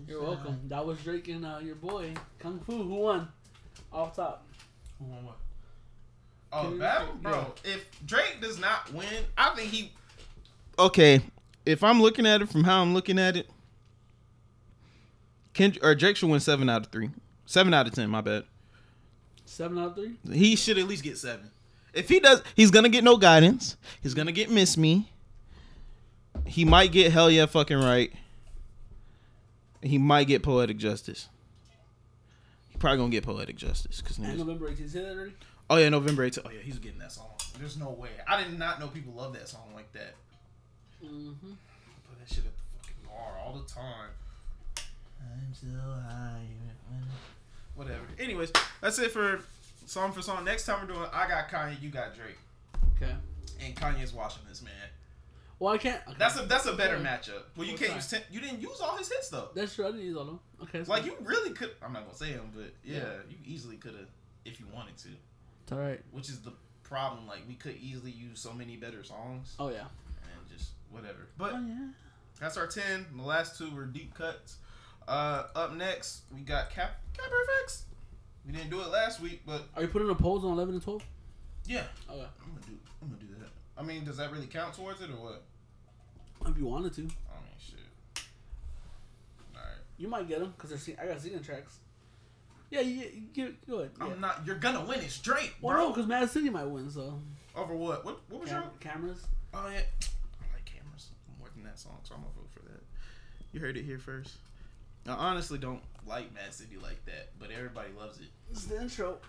You're welcome. That was Drake and uh, your boy Kung Fu. Who won? Off top. Who won what? Oh, Can you- battle, bro. yeah. If Drake does not win, I think he. Okay, if I'm looking at it from how I'm looking at it, Kendrick or Drake should win seven out of three, seven out of ten. My bad. Seven out of three. He should at least get seven. If he does, he's gonna get no guidance. He's gonna get miss me. He might get hell yeah fucking right. He might get poetic justice. He probably gonna get poetic justice because And November 18th. Say that already. Oh yeah, November 18th. Oh yeah, he's getting that song. There's no way. I did not know people love that song like that. Mm-hmm. Put that shit at the fucking bar all the time. I'm so high. Whatever. Anyways, that's it for song for song. Next time we're doing I got Kanye, you got Drake. Okay. And Kanye's watching this man. Well, I can't. Okay. That's a that's a better Okay. matchup. Well, you Well, can't sorry. use ten, you didn't use all his hits though. That's true. I didn't use all of them. Okay. So Like you really could. I'm not gonna say him, but yeah, Yeah. you easily could have if you wanted to. It's all right. Which is the problem. Like we could easily use so many better songs. Oh yeah. and just whatever. But Oh yeah. that's our ten. The last two were deep cuts. Uh, up next we got Cap Cap FX. We didn't do it last week, but Are you putting a polls on 11 and 12? yeah, Okay. I'm gonna do. I'm gonna do that. I mean, does that really count towards it or what? If you wanted to, I mean, shit. All right. you might get them because I got season tracks. Yeah, you, go ahead. Yeah. I'm not. You're gonna win it straight, Well, no, bro. because Mad City might win. So Over what? What? What was Cam- your? cameras. Oh yeah. I like cameras more than that song, so I'm gonna vote for that. You heard it here first. I honestly don't like Mad City like that, but everybody loves it. It's the intro.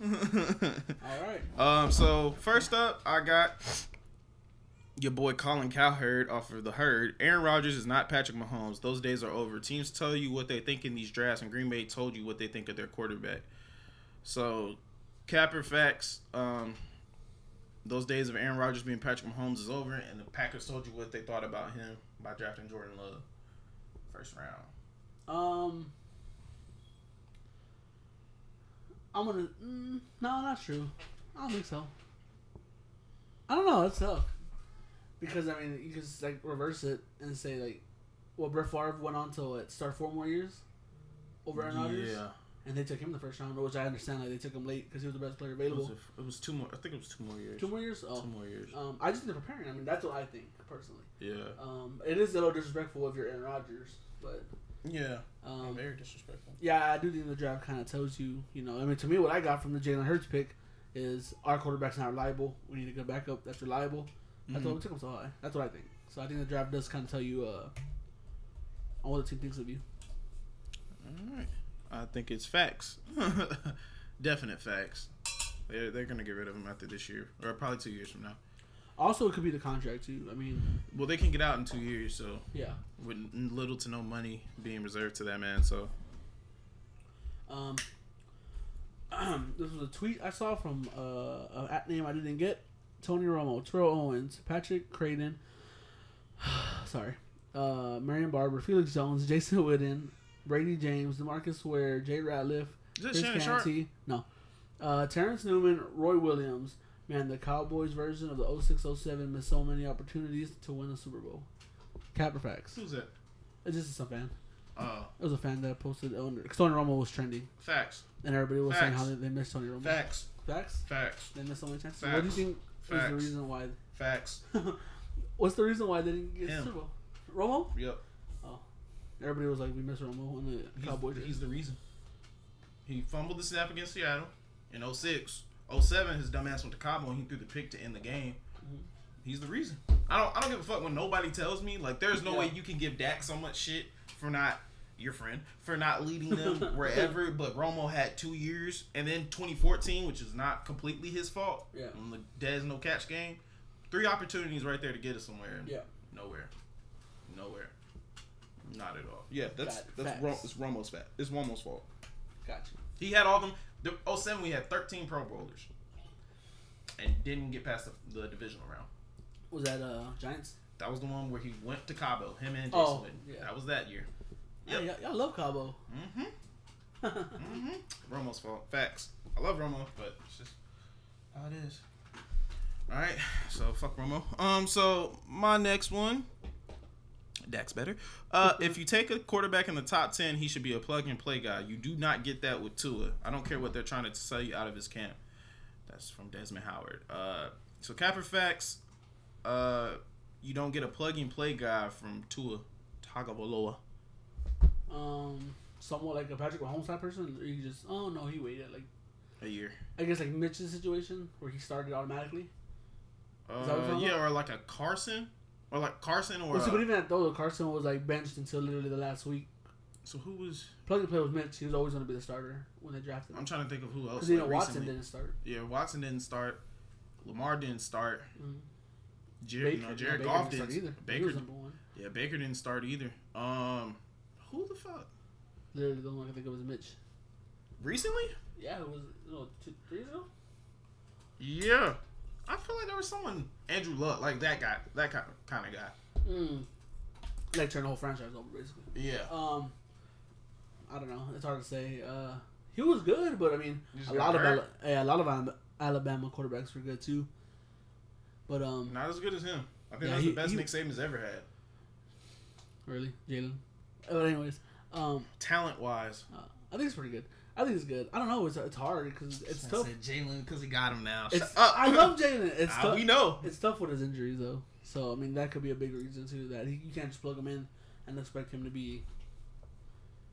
All right. Um. So first up, I got your boy Colin Cowherd off of the herd. Aaron Rodgers is not Patrick Mahomes. Those days are over. Teams tell you what they think in these drafts, and Green Bay told you what they think of their quarterback. So, Capper facts. Um, those days of Aaron Rodgers being Patrick Mahomes is over, and the Packers told you what they thought about him by drafting Jordan Love first round. Um, I'm gonna. Mm, no, not true. I don't think so. I don't know. It's tough because I mean you could just, like reverse it and say like, well, Brett Favre went on to what, start four more years over Aaron Rodgers. Yeah. And they took him the first round, which I understand. Like they took him late because he was the best player It was, available. a- it was two more. I think it was two more years. Two more years. Oh, Two more years. Um, I just they're preparing. I mean, that's what I think personally. Yeah. Um, it is a little disrespectful if you're Aaron Rodgers, but Yeah. um, Very disrespectful. yeah, I do think the draft kind of tells you, you know, I mean, to me, what I got from the Jalen Hurts pick is our quarterback's not reliable. We need a good backup that's reliable. That's why Mhm. we took him so high. That's what I think. So I think the draft does kind of tell you uh, on what the team thinks of you. All right. I think it's facts. Definite facts. They're, they're going to get rid of him after this year, or probably two years from now. Also, it could be the contract too. I mean, Well, they can get out in two years, so yeah. with little to no money being reserved to that man. So Um, this was a tweet I saw from uh, a at name I didn't get. Tony Romo, Terrell Owens, Patrick Crayton, sorry, uh, Marion Barber, Felix Jones, Jason Witten, Bradie James, Demarcus Ware, Jay Ratliff, Chris Canty, no, uh, Terence Newman, Roy Williams. Man, the Cowboys version of the 0607 missed so many opportunities to win a Super Bowl. Capper facts. Who's that? It's just a fan. Oh. It was a fan that posted it under. 'cause Tony Romo was trending. Facts. And everybody was saying how they, they missed Tony Romo. Facts. Facts? Facts. They missed so many chances. Facts. What do you think is the reason why? Facts. What's the reason why they didn't get Him. Super Bowl? Romo? Yep. Oh. Everybody was like, we missed Romo on the He's, Cowboys. he's the reason. He fumbled the snap against Seattle in 06. 07, his dumbass went to Cabo and he threw the pick to end the game. Mm-hmm. He's the reason. I don't. I don't give a fuck when nobody tells me. Like, there's no Yeah. way you can give Dak so much shit for not your friend for not leading them wherever. But Romo had two years, and then 2014, which is not completely his fault. Yeah. On the Dez no catch game, three opportunities right there to get us somewhere. Yeah. Nowhere. Nowhere. Not at all. Yeah, that's Got that's it's Romo's fault. It's Romo's fault. Gotcha. He had all them. The 07, we had 13 Pro Bowlers, and didn't get past the, the divisional round. Was that uh Giants? That was the one where he went to Cabo. Him and Jason Oh, yeah. That was that year. Yeah, y'all, y'all love Cabo. Mm-hmm. mm-hmm. Romo's fault. Facts. I love Romo, but it's just how it is. All right. So fuck Romo. Um. So my next one. Dak's better. Uh, if you take a quarterback in the top ten, he should be a plug and play guy. You do not get that with Tua. I don't care what they're trying to sell you out of his camp. That's from Desmond Howard. Uh, so Capper facts. Uh, you don't get a plug and play guy from Tua Tagovailoa. Um, somewhat like a Patrick Mahomes type person. Or you just, oh no, he waited like A year. I guess like Mitch's situation where he started automatically. Is that what you're Uh, yeah, about? or like a Carson, or like Carson, or Well, see, uh, but even at though Carson was like benched until literally the last week. So who was plug and play with Mitch? He was always going to be the starter when they drafted him. I'm trying to think of who else. Because you know like, Watson recently. didn't start. Yeah, Watson didn't start. Lamar didn't start. Mhm. Jared, Baker- no, no, Jared Baker Goff didn't didn't. start either. He Baker was one. Yeah, Baker didn't start either. Um, who the fuck? Literally, the only one I can think of was Mitch. Recently? Yeah, it was no two, three ago. Yeah, I feel like there was someone Andrew Luck, like that guy, that kind of kind of guy. Mm. Like turn the whole franchise over, basically. Yeah. Um, I don't know. It's hard to say. Uh, he was good, but I mean, a lot of hurt. Ala- yeah, a lot of Alabama- Alabama quarterbacks were good too. But um, Not as good as him. I think Yeah, that's he- the best he- Nick Saban's ever had. really, Jalen. But anyways, um, Talent wise, uh, I think it's pretty good. I think it's good. I don't know. It's it's hard because it's I tough. Jalen because he got him now. It's. I love Jalen. It's Ah, tough. we know. It's tough with his injuries though. So I mean that could be a big reason too. That he, you can't just plug him in and expect him to be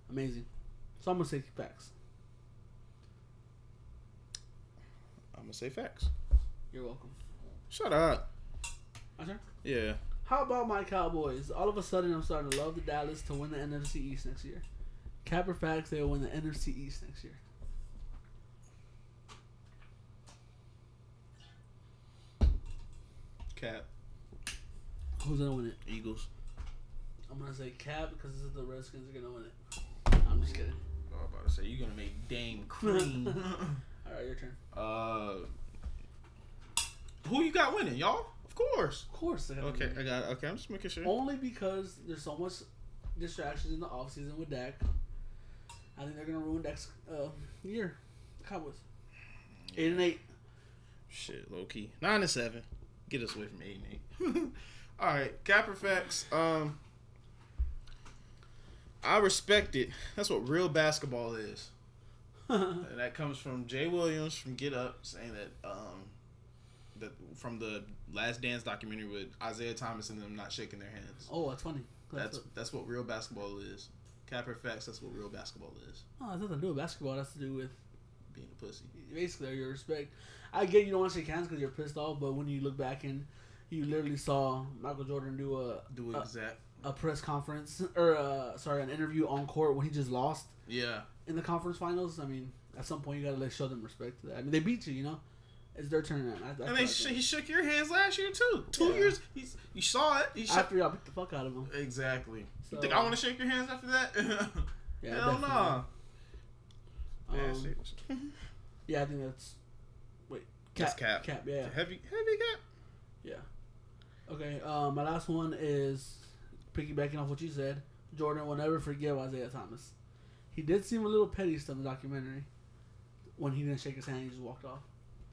amazing. So I'm gonna say facts. I'm gonna say facts. You're welcome. Shut up. My turn. Yeah. How about my Cowboys? All of a sudden, I'm starting to love the Dallas to win the NFC East next year. Capper facts, they will win the NFC East next year. Cap. Who's gonna win it? Eagles. I'm gonna say Cap because this is the Redskins are gonna win it. I'm just kidding. Oh, I was about to say you're gonna make Dame cream. All right, your turn. uh, who you got winning, y'all? Of course. Of course. Okay, win. I got. Okay, I'm just making sure. Only because there's so much distractions in the offseason with Dak. I think they're gonna ruin next uh, year. Cowboys. Eight and eight. Shit, low key. Nine and seven. Get us away from eight and eight. All right, Capper facts. Um, I respect it. That's what real basketball is. and that comes from Jay Williams from Get Up saying that um that from the Last Dance documentary with Isiah Thomas and them not shaking their hands. Oh, that's funny. That's what- that's what real basketball is. Capper facts. That's what real basketball is. Oh, it has nothing to do with basketball. It has to do with Being a pussy. basically your respect. I get you don't want to shake hands because you're pissed off, but when you look back and you literally saw Michael Jordan do a Do a, exact. a press conference or uh sorry an interview on court when he just lost Yeah. in the conference finals. I mean, at some point you gotta like show them respect. To that. I mean, they beat you, you know. It's their turn. I, I And they sh- he shook your hands last year too. Two Yeah. years. He's, you saw it. He shook. after y'all beat the fuck out of him. Exactly. So- you think I want to shake your hands after that? Yeah, Hell no. Yeah, Um. Yeah, I think that's. Wait, That's Cap. Cap, yeah. Heavy, heavy Cap. Yeah. Okay, um, my last one is piggybacking off what you said. Jordan will never forgive Isiah Thomas. He did seem a little petty stuff in the documentary when he didn't shake his hand. He just walked off.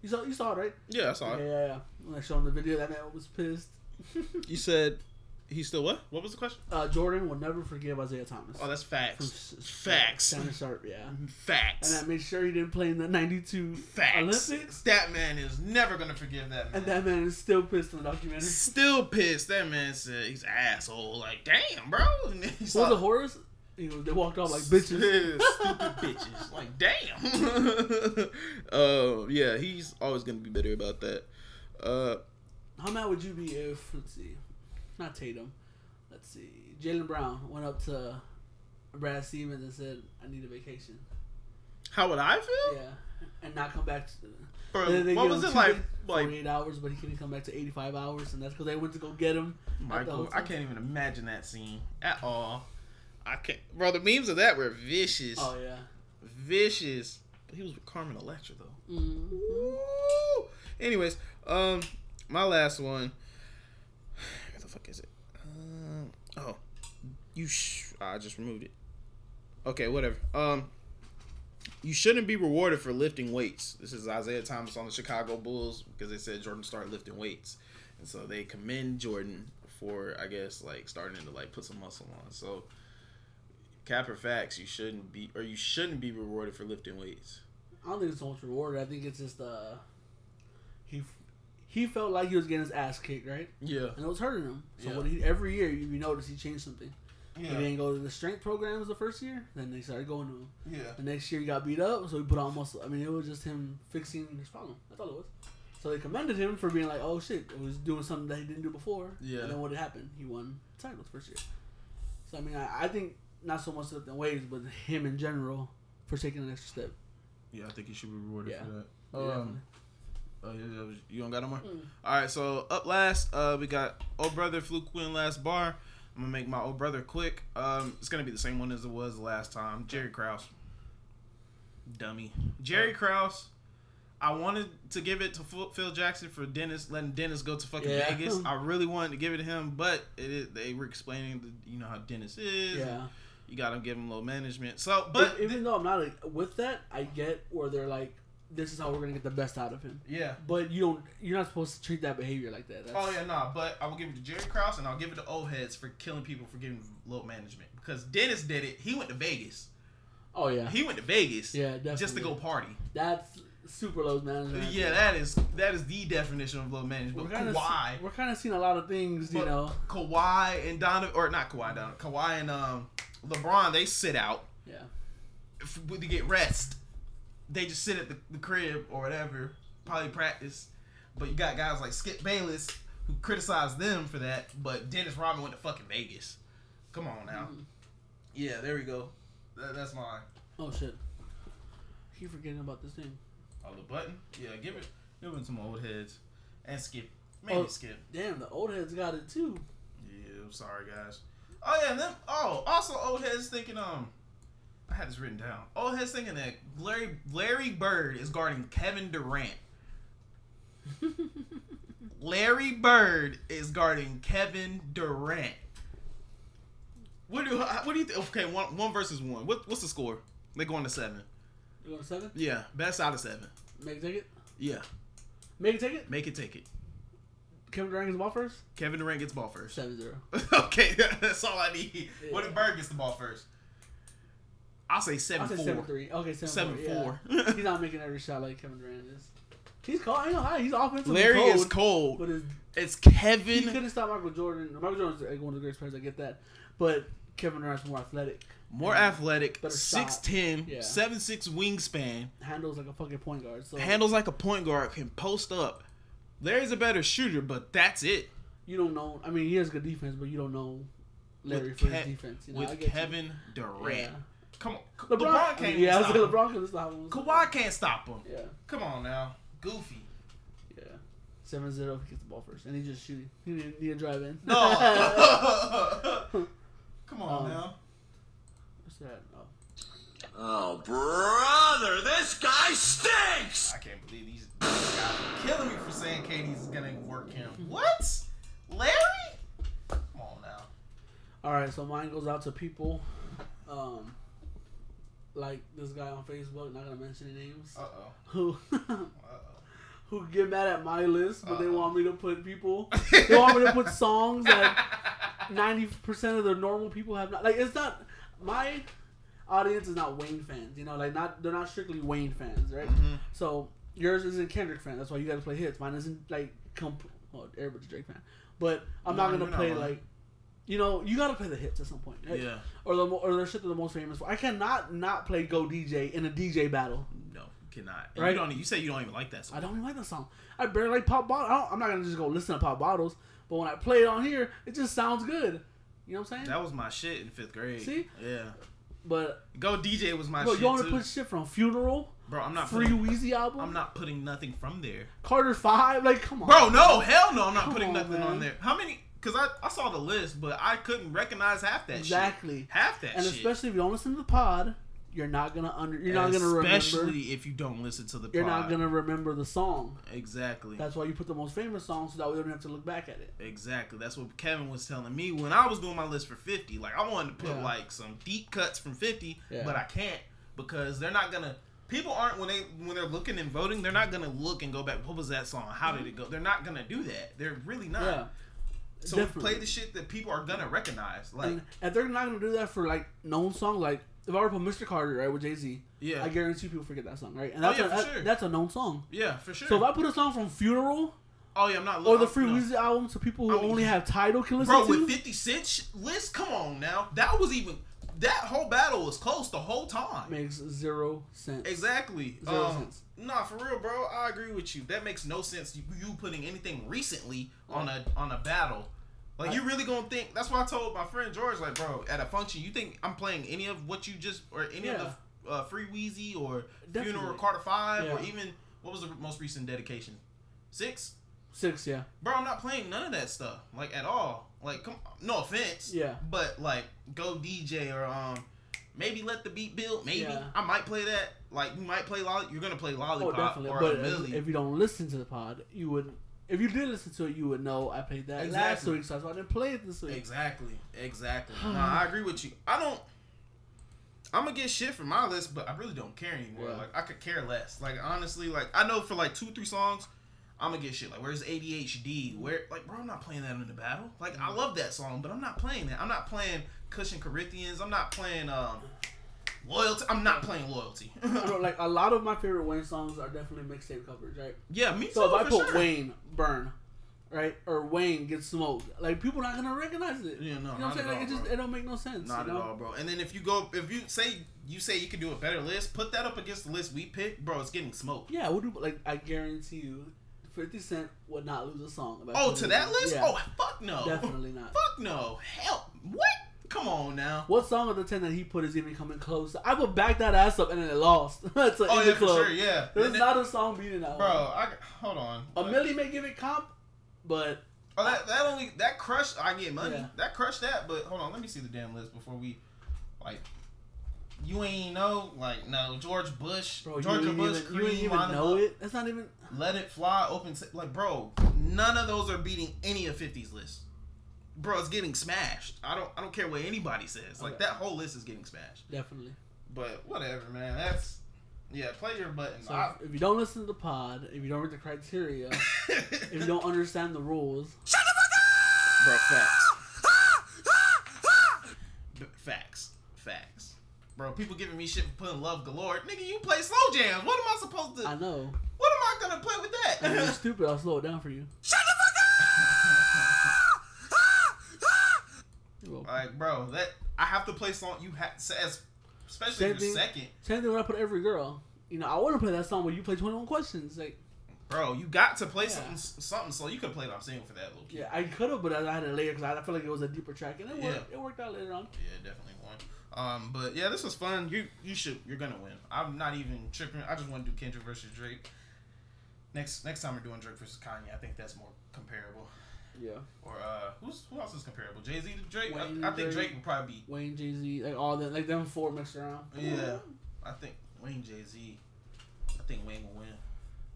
You saw, you saw it, right? Yeah, I saw Yeah, it. yeah, yeah. When I showed him the video, that man was pissed. You said he's still what? What was the question? Uh, Jordan will never forgive Isiah Thomas. Oh, that's From facts. S- Facts. Shannon Sharpe, yeah. Facts. And that made sure he didn't play in the '92 Facts. Olympics. That man is never gonna forgive that man. And that man is still pissed in the documentary. Still pissed. That man said he's an asshole. Like, damn, bro. And then he What was the horrors? You know, they walked off like bitches. Stupid bitches. Like, damn. uh, yeah, he's always gonna be bitter about that. Uh, How mad would you be if let's see, not Tatum, let's see, Jaylen Brown went up to Brad Stevens and said, "I need a vacation." how would I feel? Yeah, and not come back. To, Bro, what was it like- like- 48 hours, but he couldn't come back to 85 hours, and that's because they went to go get him. Michael. I can't even imagine that scene at all. I can't, bro. The memes of that were vicious. Oh yeah. vicious. But he was with Carmen Electra though. Mhm. Woo! Anyways, um, my last one. Fuck is it? Um, oh, you. Sh- I just removed it. Okay, whatever. Um, you shouldn't be rewarded for lifting weights. This is Isiah Thomas on the Chicago Bulls because they said Jordan started lifting weights, and so they commend Jordan for, I guess, like starting to like put some muscle on. So, cap or facts, you shouldn't be, or you shouldn't be rewarded for lifting weights. I don't think it's so much reward. I think it's just uh, he he felt like he was getting his ass kicked, right? Yeah. and it was hurting him. So Yeah. he every year you notice he changed something. Yeah. He didn't go to the strength programs the first year. Then they started going to him. Yeah. The next year he got beat up, so he put on muscle. I mean, it was just him fixing his problem. That's all it was. So they commended him for being like, "Oh shit, it was doing something that he didn't do before." Yeah. And then what had happened? He won titles first year. So I mean, I, I think not so much lifting weights, but him in general for taking an extra step. Yeah, I think he should be rewarded Yeah. for that. Yeah, Um, definitely. Oh, you don't got no more. Mm. All right, so up last, uh, we got old brother flew Quinn last bar. I'm gonna make my old brother quick. Um, it's gonna be the same one as it was the last time. Jerry Krause, dummy. Jerry Krause. I wanted to give it to Phil Jackson for Dennis, letting Dennis go to fucking Yeah. Vegas. I really wanted to give it to him, but it is, they were explaining, the, you know how Dennis is. Yeah. You gotta give him low management. So, but even though I'm not like, with that, I get where they're like, "This is how we're gonna get the best out of him." Yeah. But you don't. You're not supposed to treat that behavior like that. That's, Oh yeah, nah. But I will give it to Jerry Krause and I'll give it to old heads for killing people for giving low management because Dennis did it. He went to Vegas. Oh yeah. He went to Vegas. Yeah, definitely. Just to go party. That's super low management. Yeah, that is that is the definition of low management. We're Kawhi, we're kind of seeing a lot of things, you know. Kawhi and Donovan, or not Kawhi, Donovan, Kawhi and um, LeBron, they sit out. Yeah. If, to get rest, they just sit at the, the crib or whatever, probably practice. But you got guys like Skip Bayless who criticize them for that, but Dennis Rodman went to fucking Vegas. Come on now. Mm-hmm. Yeah, there we go. That, that's mine. Oh shit. Keep forgetting about this thing. Oh, the button? Yeah, give it. Give it some old heads and Skip. Maybe Oh, Skip. Damn, the old heads got it too. Yeah, I'm sorry guys. Oh yeah, and then oh also old heads thinking um I had this written down. Old heads thinking that Larry Larry Bird is guarding Kevin Durant. Larry Bird is guarding Kevin Durant. What do what do you think? Okay, one one versus one. What what's the score? They going to seven. You going to seven? Yeah, best out of seven. Make it take it. Yeah, Make it take it. make it take it. Kevin Durant gets the ball first. Kevin Durant gets the ball first. Seven zero. okay, that's all I need. What if Bird gets the ball first? I'll say 7 I'll say 4. seven three. Okay, seven, Seven four. four. Yeah. he's not making every shot like Kevin Durant is. He's cold. I he's offensively Larry cold, is cold. but It's he Kevin. couldn't stop Michael Jordan. Michael Jordan's like one of the greatest players. I get that, but Kevin Durant's more athletic. More athletic, Better shot. 6'10, Yeah. 7'6 wingspan, Handles like a fucking point guard. So handles like a point guard, can post up. Larry's a better shooter, but that's it. you don't know. I mean, he has good defense, but you don't know Larry With for Ke- his defense. You know, I with get you. Kevin Durant. Yeah. Come on. LeBron, LeBron, can't yeah, I was stop like, him. LeBron couldn't stop him. Kawhi can't stop him. Yeah, Come on now. Goofy. yeah. 7-0 if he gets the ball first, and he just shooting. He didn't need to drive in. No. Come on Um, now. What's that? Oh. Oh, brother, this guy stinks! I can't believe these these guys are killing me for saying KD's gonna work him. What? Larry? Come on now. All right, so mine goes out to people, um, like this guy on Facebook. Not gonna mention any names. Uh oh. Who who get mad at my list, but they Uh-oh. want me to put people. they want me to put songs that ninety percent of the normal people have not. Like it's not my audience is not Wayne fans. You know, like not they're not strictly Wayne fans, right? Mhm. So yours isn't Kendrick fan. That's why you got to play hits. Mine isn't like comp- well, everybody's a Drake fan, but I'm No, not gonna not play lying. like. You know, you gotta play the hits at some point, right? Yeah. Or the or the shit that the most famous for. I cannot not play Go DJ in a DJ battle. No, cannot. And Right. You don't. You say you don't even like that song. I don't even like that song. I barely like pop bottles. I don't, I'm not gonna just go listen to pop bottles. But when I play it on here, it just sounds good. You know what I'm saying? That was my shit in fifth grade. See? Yeah. But Go DJ was my bro, shit you want to put shit from Funeral, Bro, I'm not Free putting, Weezy album, I'm not putting nothing from there. Carter Five. Like, come on, Bro, no, hell no, I'm not Come putting on, nothing man. on there. How many? Because I, I saw the list, but I couldn't recognize half that Exactly. shit. Half that and shit. especially if you don't listen to the pod, you're not gonna under. You're not gonna remember. Especially if you don't listen to the You're pod. not gonna remember the song. Exactly. That's why you put the most famous songs so that we don't have to look back at it. Exactly. That's what Kevin was telling me when I was doing my list for 50. Like I wanted to put Yeah. like some deep cuts from 50, Yeah. but I can't because they're not gonna. People aren't when they when they're looking and voting. They're not gonna look and go back. What was that song? How mm-hmm. did it go? They're not gonna do that. They're really not. Yeah. So Definitely. play the shit that people are gonna recognize. Like And if they're not gonna do that for like known song. like if I were to put Mr. Carter right with Jay Z, Yeah. I guarantee people forget that song, right? And Oh, that's yeah, a, that- sure. that's a known song. yeah, for sure. So if I put a song from Funeral oh yeah, I'm not. or the Free no. Weezy album to people who I mean, only have title can listen Bro, to, with 50 Cent list, come on now. That was even that whole battle was close the whole time. makes zero sense. Exactly. Zero um, sense. Nah, for real, bro. I agree with you. That makes no sense. You, you putting anything recently on a on a battle. Like you really gonna think? That's why I told my friend George, like, bro, at a function, you think I'm playing any of what you just or any of the uh, Free Weezy or Funeral Definitely. Carter Five or even what was the most recent dedication? Six. Six, yeah. Bro, I'm not playing none of that stuff, like at all. Like, come, no offense. Yeah. But like, go DJ or um, maybe let the beat build. Maybe Yeah. I might play that. Like, you might play lolly. You're gonna play Oh, lollipop definitely. or But a if, if you don't listen to the pod, you would. If you did listen to it, you would know I played that last Exactly. week, so that's why I didn't play it this week. Exactly. Exactly. no, I agree with you. I don't. I'm gonna get shit for my list, but I really don't care anymore. Yeah. Like I could care less. Like honestly, like I know for like two, three songs, I'm gonna get shit. Like where's ADHD? Where like bro, I'm not playing that in the battle. Like I love that song, but I'm not playing that. I'm not playing Cushion Corinthians. I'm not playing um loyalty. I'm not playing loyalty. Know, like a lot of my favorite Wayne songs are definitely mixtape covers, right? yeah, me too. So if I put sure. Wayne burn, right, or Wayne get smoked, like people not gonna recognize it. Yeah, no, you know what I'm saying? Like it all, just it don't make no sense. Not you at all, bro. And then if you go, if you say you say you could do a better list, put that up against the list we picked, bro. It's getting smoked. Yeah, we do. Like I guarantee you, Fifty Cent would not lose a song. I Oh, to that list? Yeah, Oh, fuck no. definitely not. Fuck no. Hell, what? Come on now. What song of the ten that he put is even coming close? I would back that ass up and then it lost. Oh yeah, for sure. Yeah, There's And not a song beating that bro. I hold on. A Milli may give it comp, but Oh, that that only that crushed. I get money. Yeah. That crushed that. But hold on, let me see the damn list before we like. You ain't know like no George Bush, bro, you Georgia Bush, even, you Cream, ain't even know it. That's not even. Let It Fly, Open like bro. None of those are beating any of 50's list. Bro, it's getting smashed. I don't I don't care what anybody says. Like Okay. that whole list is getting smashed. Definitely. But whatever, man. That's yeah. Play your button. So I- if you don't listen to the pod, if you don't read the criteria, if you don't understand the rules, shut the fuck up, Bro, facts. B- facts. Facts. Bro, people giving me shit for putting love galore. Nigga, you play slow jams. What am I supposed to? I know. What am I gonna play with that? If you're stupid, I'll slow it down for you. You're welcome. like, bro, that I have to play song. You have as especially Same thing. second, Same thing when I put every girl. You know, I want to play that song where you play 21 questions. Like, bro. You got to play Yeah. something something slow. You could play I'm single for that little kid. yeah, I could have, but I I had it later because I feel like it was a deeper track, and it Yeah. worked. It worked out later on. Yeah, definitely won. Um, but yeah, this was fun. You you should you're gonna win. I'm not even tripping. I just want to do Kendrick versus Drake. Next next time we're doing Drake versus Kanye, I think that's more comparable. Yeah. Or uh, who's who else is comparable? Jay Z to Drake. Wayne, I, I think Drake. Drake would probably be. Wayne, Jay Z, like all that, like them four mixed around. Yeah, I think Wayne, Jay Z. I think Wayne will win.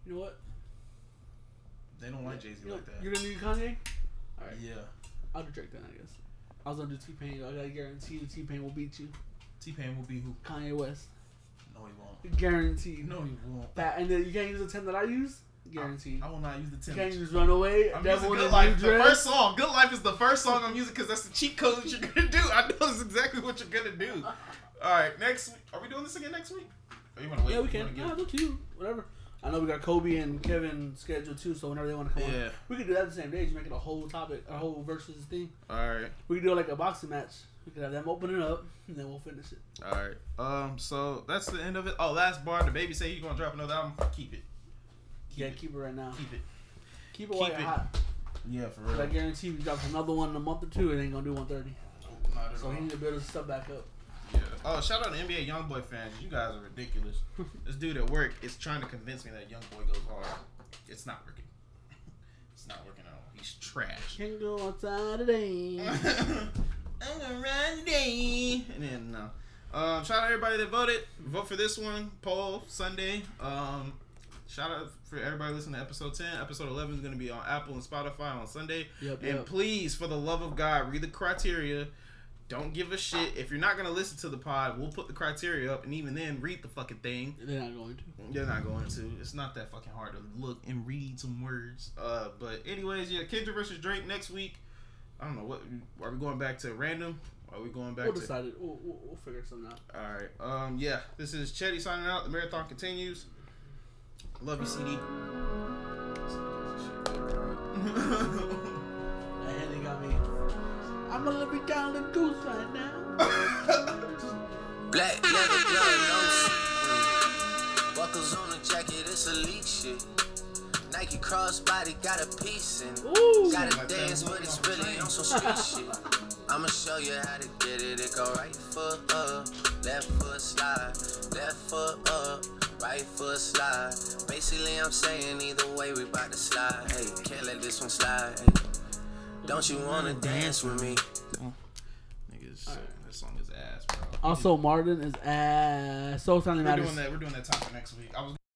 You know what? They don't like Jay Z You know, like that. You're gonna do Kanye? All right. Yeah. I'll do Drake then, I guess. I was gonna do T Pain. I gotta guarantee you T Pain will beat you. T Pain will be who? Kanye West. No, he won't. Guaranteed. No, he won't. That and then you can't use the ten that I use. Guaranteed. I will not use the You ten. can't use Runaway. I'm Devil using in Good the Life. The first song, Good Life, is the first song I'm using because that's the cheat code that you're gonna do. I know that's exactly what you're gonna do. All right, next. Are we doing this again next week? Or you wanna wait? Yeah, we can. wanna Yeah, get- do two. Whatever. I know we got Kobe and Kevin scheduled too, so whenever they want to come Yeah. on, we could do that the same day. Just make it a whole topic, a whole versus thing. All right. We could do like a boxing match. We could have them open it up, and then we'll finish it. All right. Um. So that's the end of it. Oh, last bar. The baby say he's gonna drop another album. Keep it. Yeah, keep it right now. Keep it. Keep it while Keep you're it. hot. Yeah, for real. I guarantee if he drops another one in a month or two, it ain't gonna do 130. Not at So all. he need to build his stuff back up. Yeah. Oh, shout out to NBA YoungBoy fans. You guys are ridiculous. this dude at work is trying to convince me that YoungBoy goes hard. It's not working. It's not working at all. He's trash. Can't go outside today. I'm gonna run today. And then no. Um, shout out everybody that voted. Vote for this one. Poll Sunday. Um, shout out for everybody listening to episode ten. Episode eleven is gonna be on Apple and Spotify on Sunday. Yep, and yep. please, for the love of God, read the criteria. Don't give a shit. If you're not gonna listen to the pod, we'll put the criteria up, and even then, read the fucking thing. They're not going to. They're not going to. It's not that fucking hard to look and read some words. Uh, but anyways, yeah, Kendrick versus Drake next week. I don't know what. Are we going back to random? Are we going back We'll to? decide it. We'll, we'll, we'll figure something out. All right. Um. Yeah. This is Chetty signing out. The marathon continues. Love you, CD. That Henny got me. I'm gonna be down the goose right now. Black leather blood, no sequin. Buckles on the jacket, it's elite shit. Nike crossbody got a piece in it. Ooh. Gotta dance, but it's really on some street shit. I'ma show you how to get it. It go right foot up, left foot slide, left foot up, right foot slide. Basically, I'm saying either way, we bout to slide. Hey, can't let this one slide. Hey. Don't you wanna mm-hmm. dance with me? Niggas, this song is ass, bro. Also, Martin is ass. So sounding We're matters. doing that. We're doing that topic next week. I was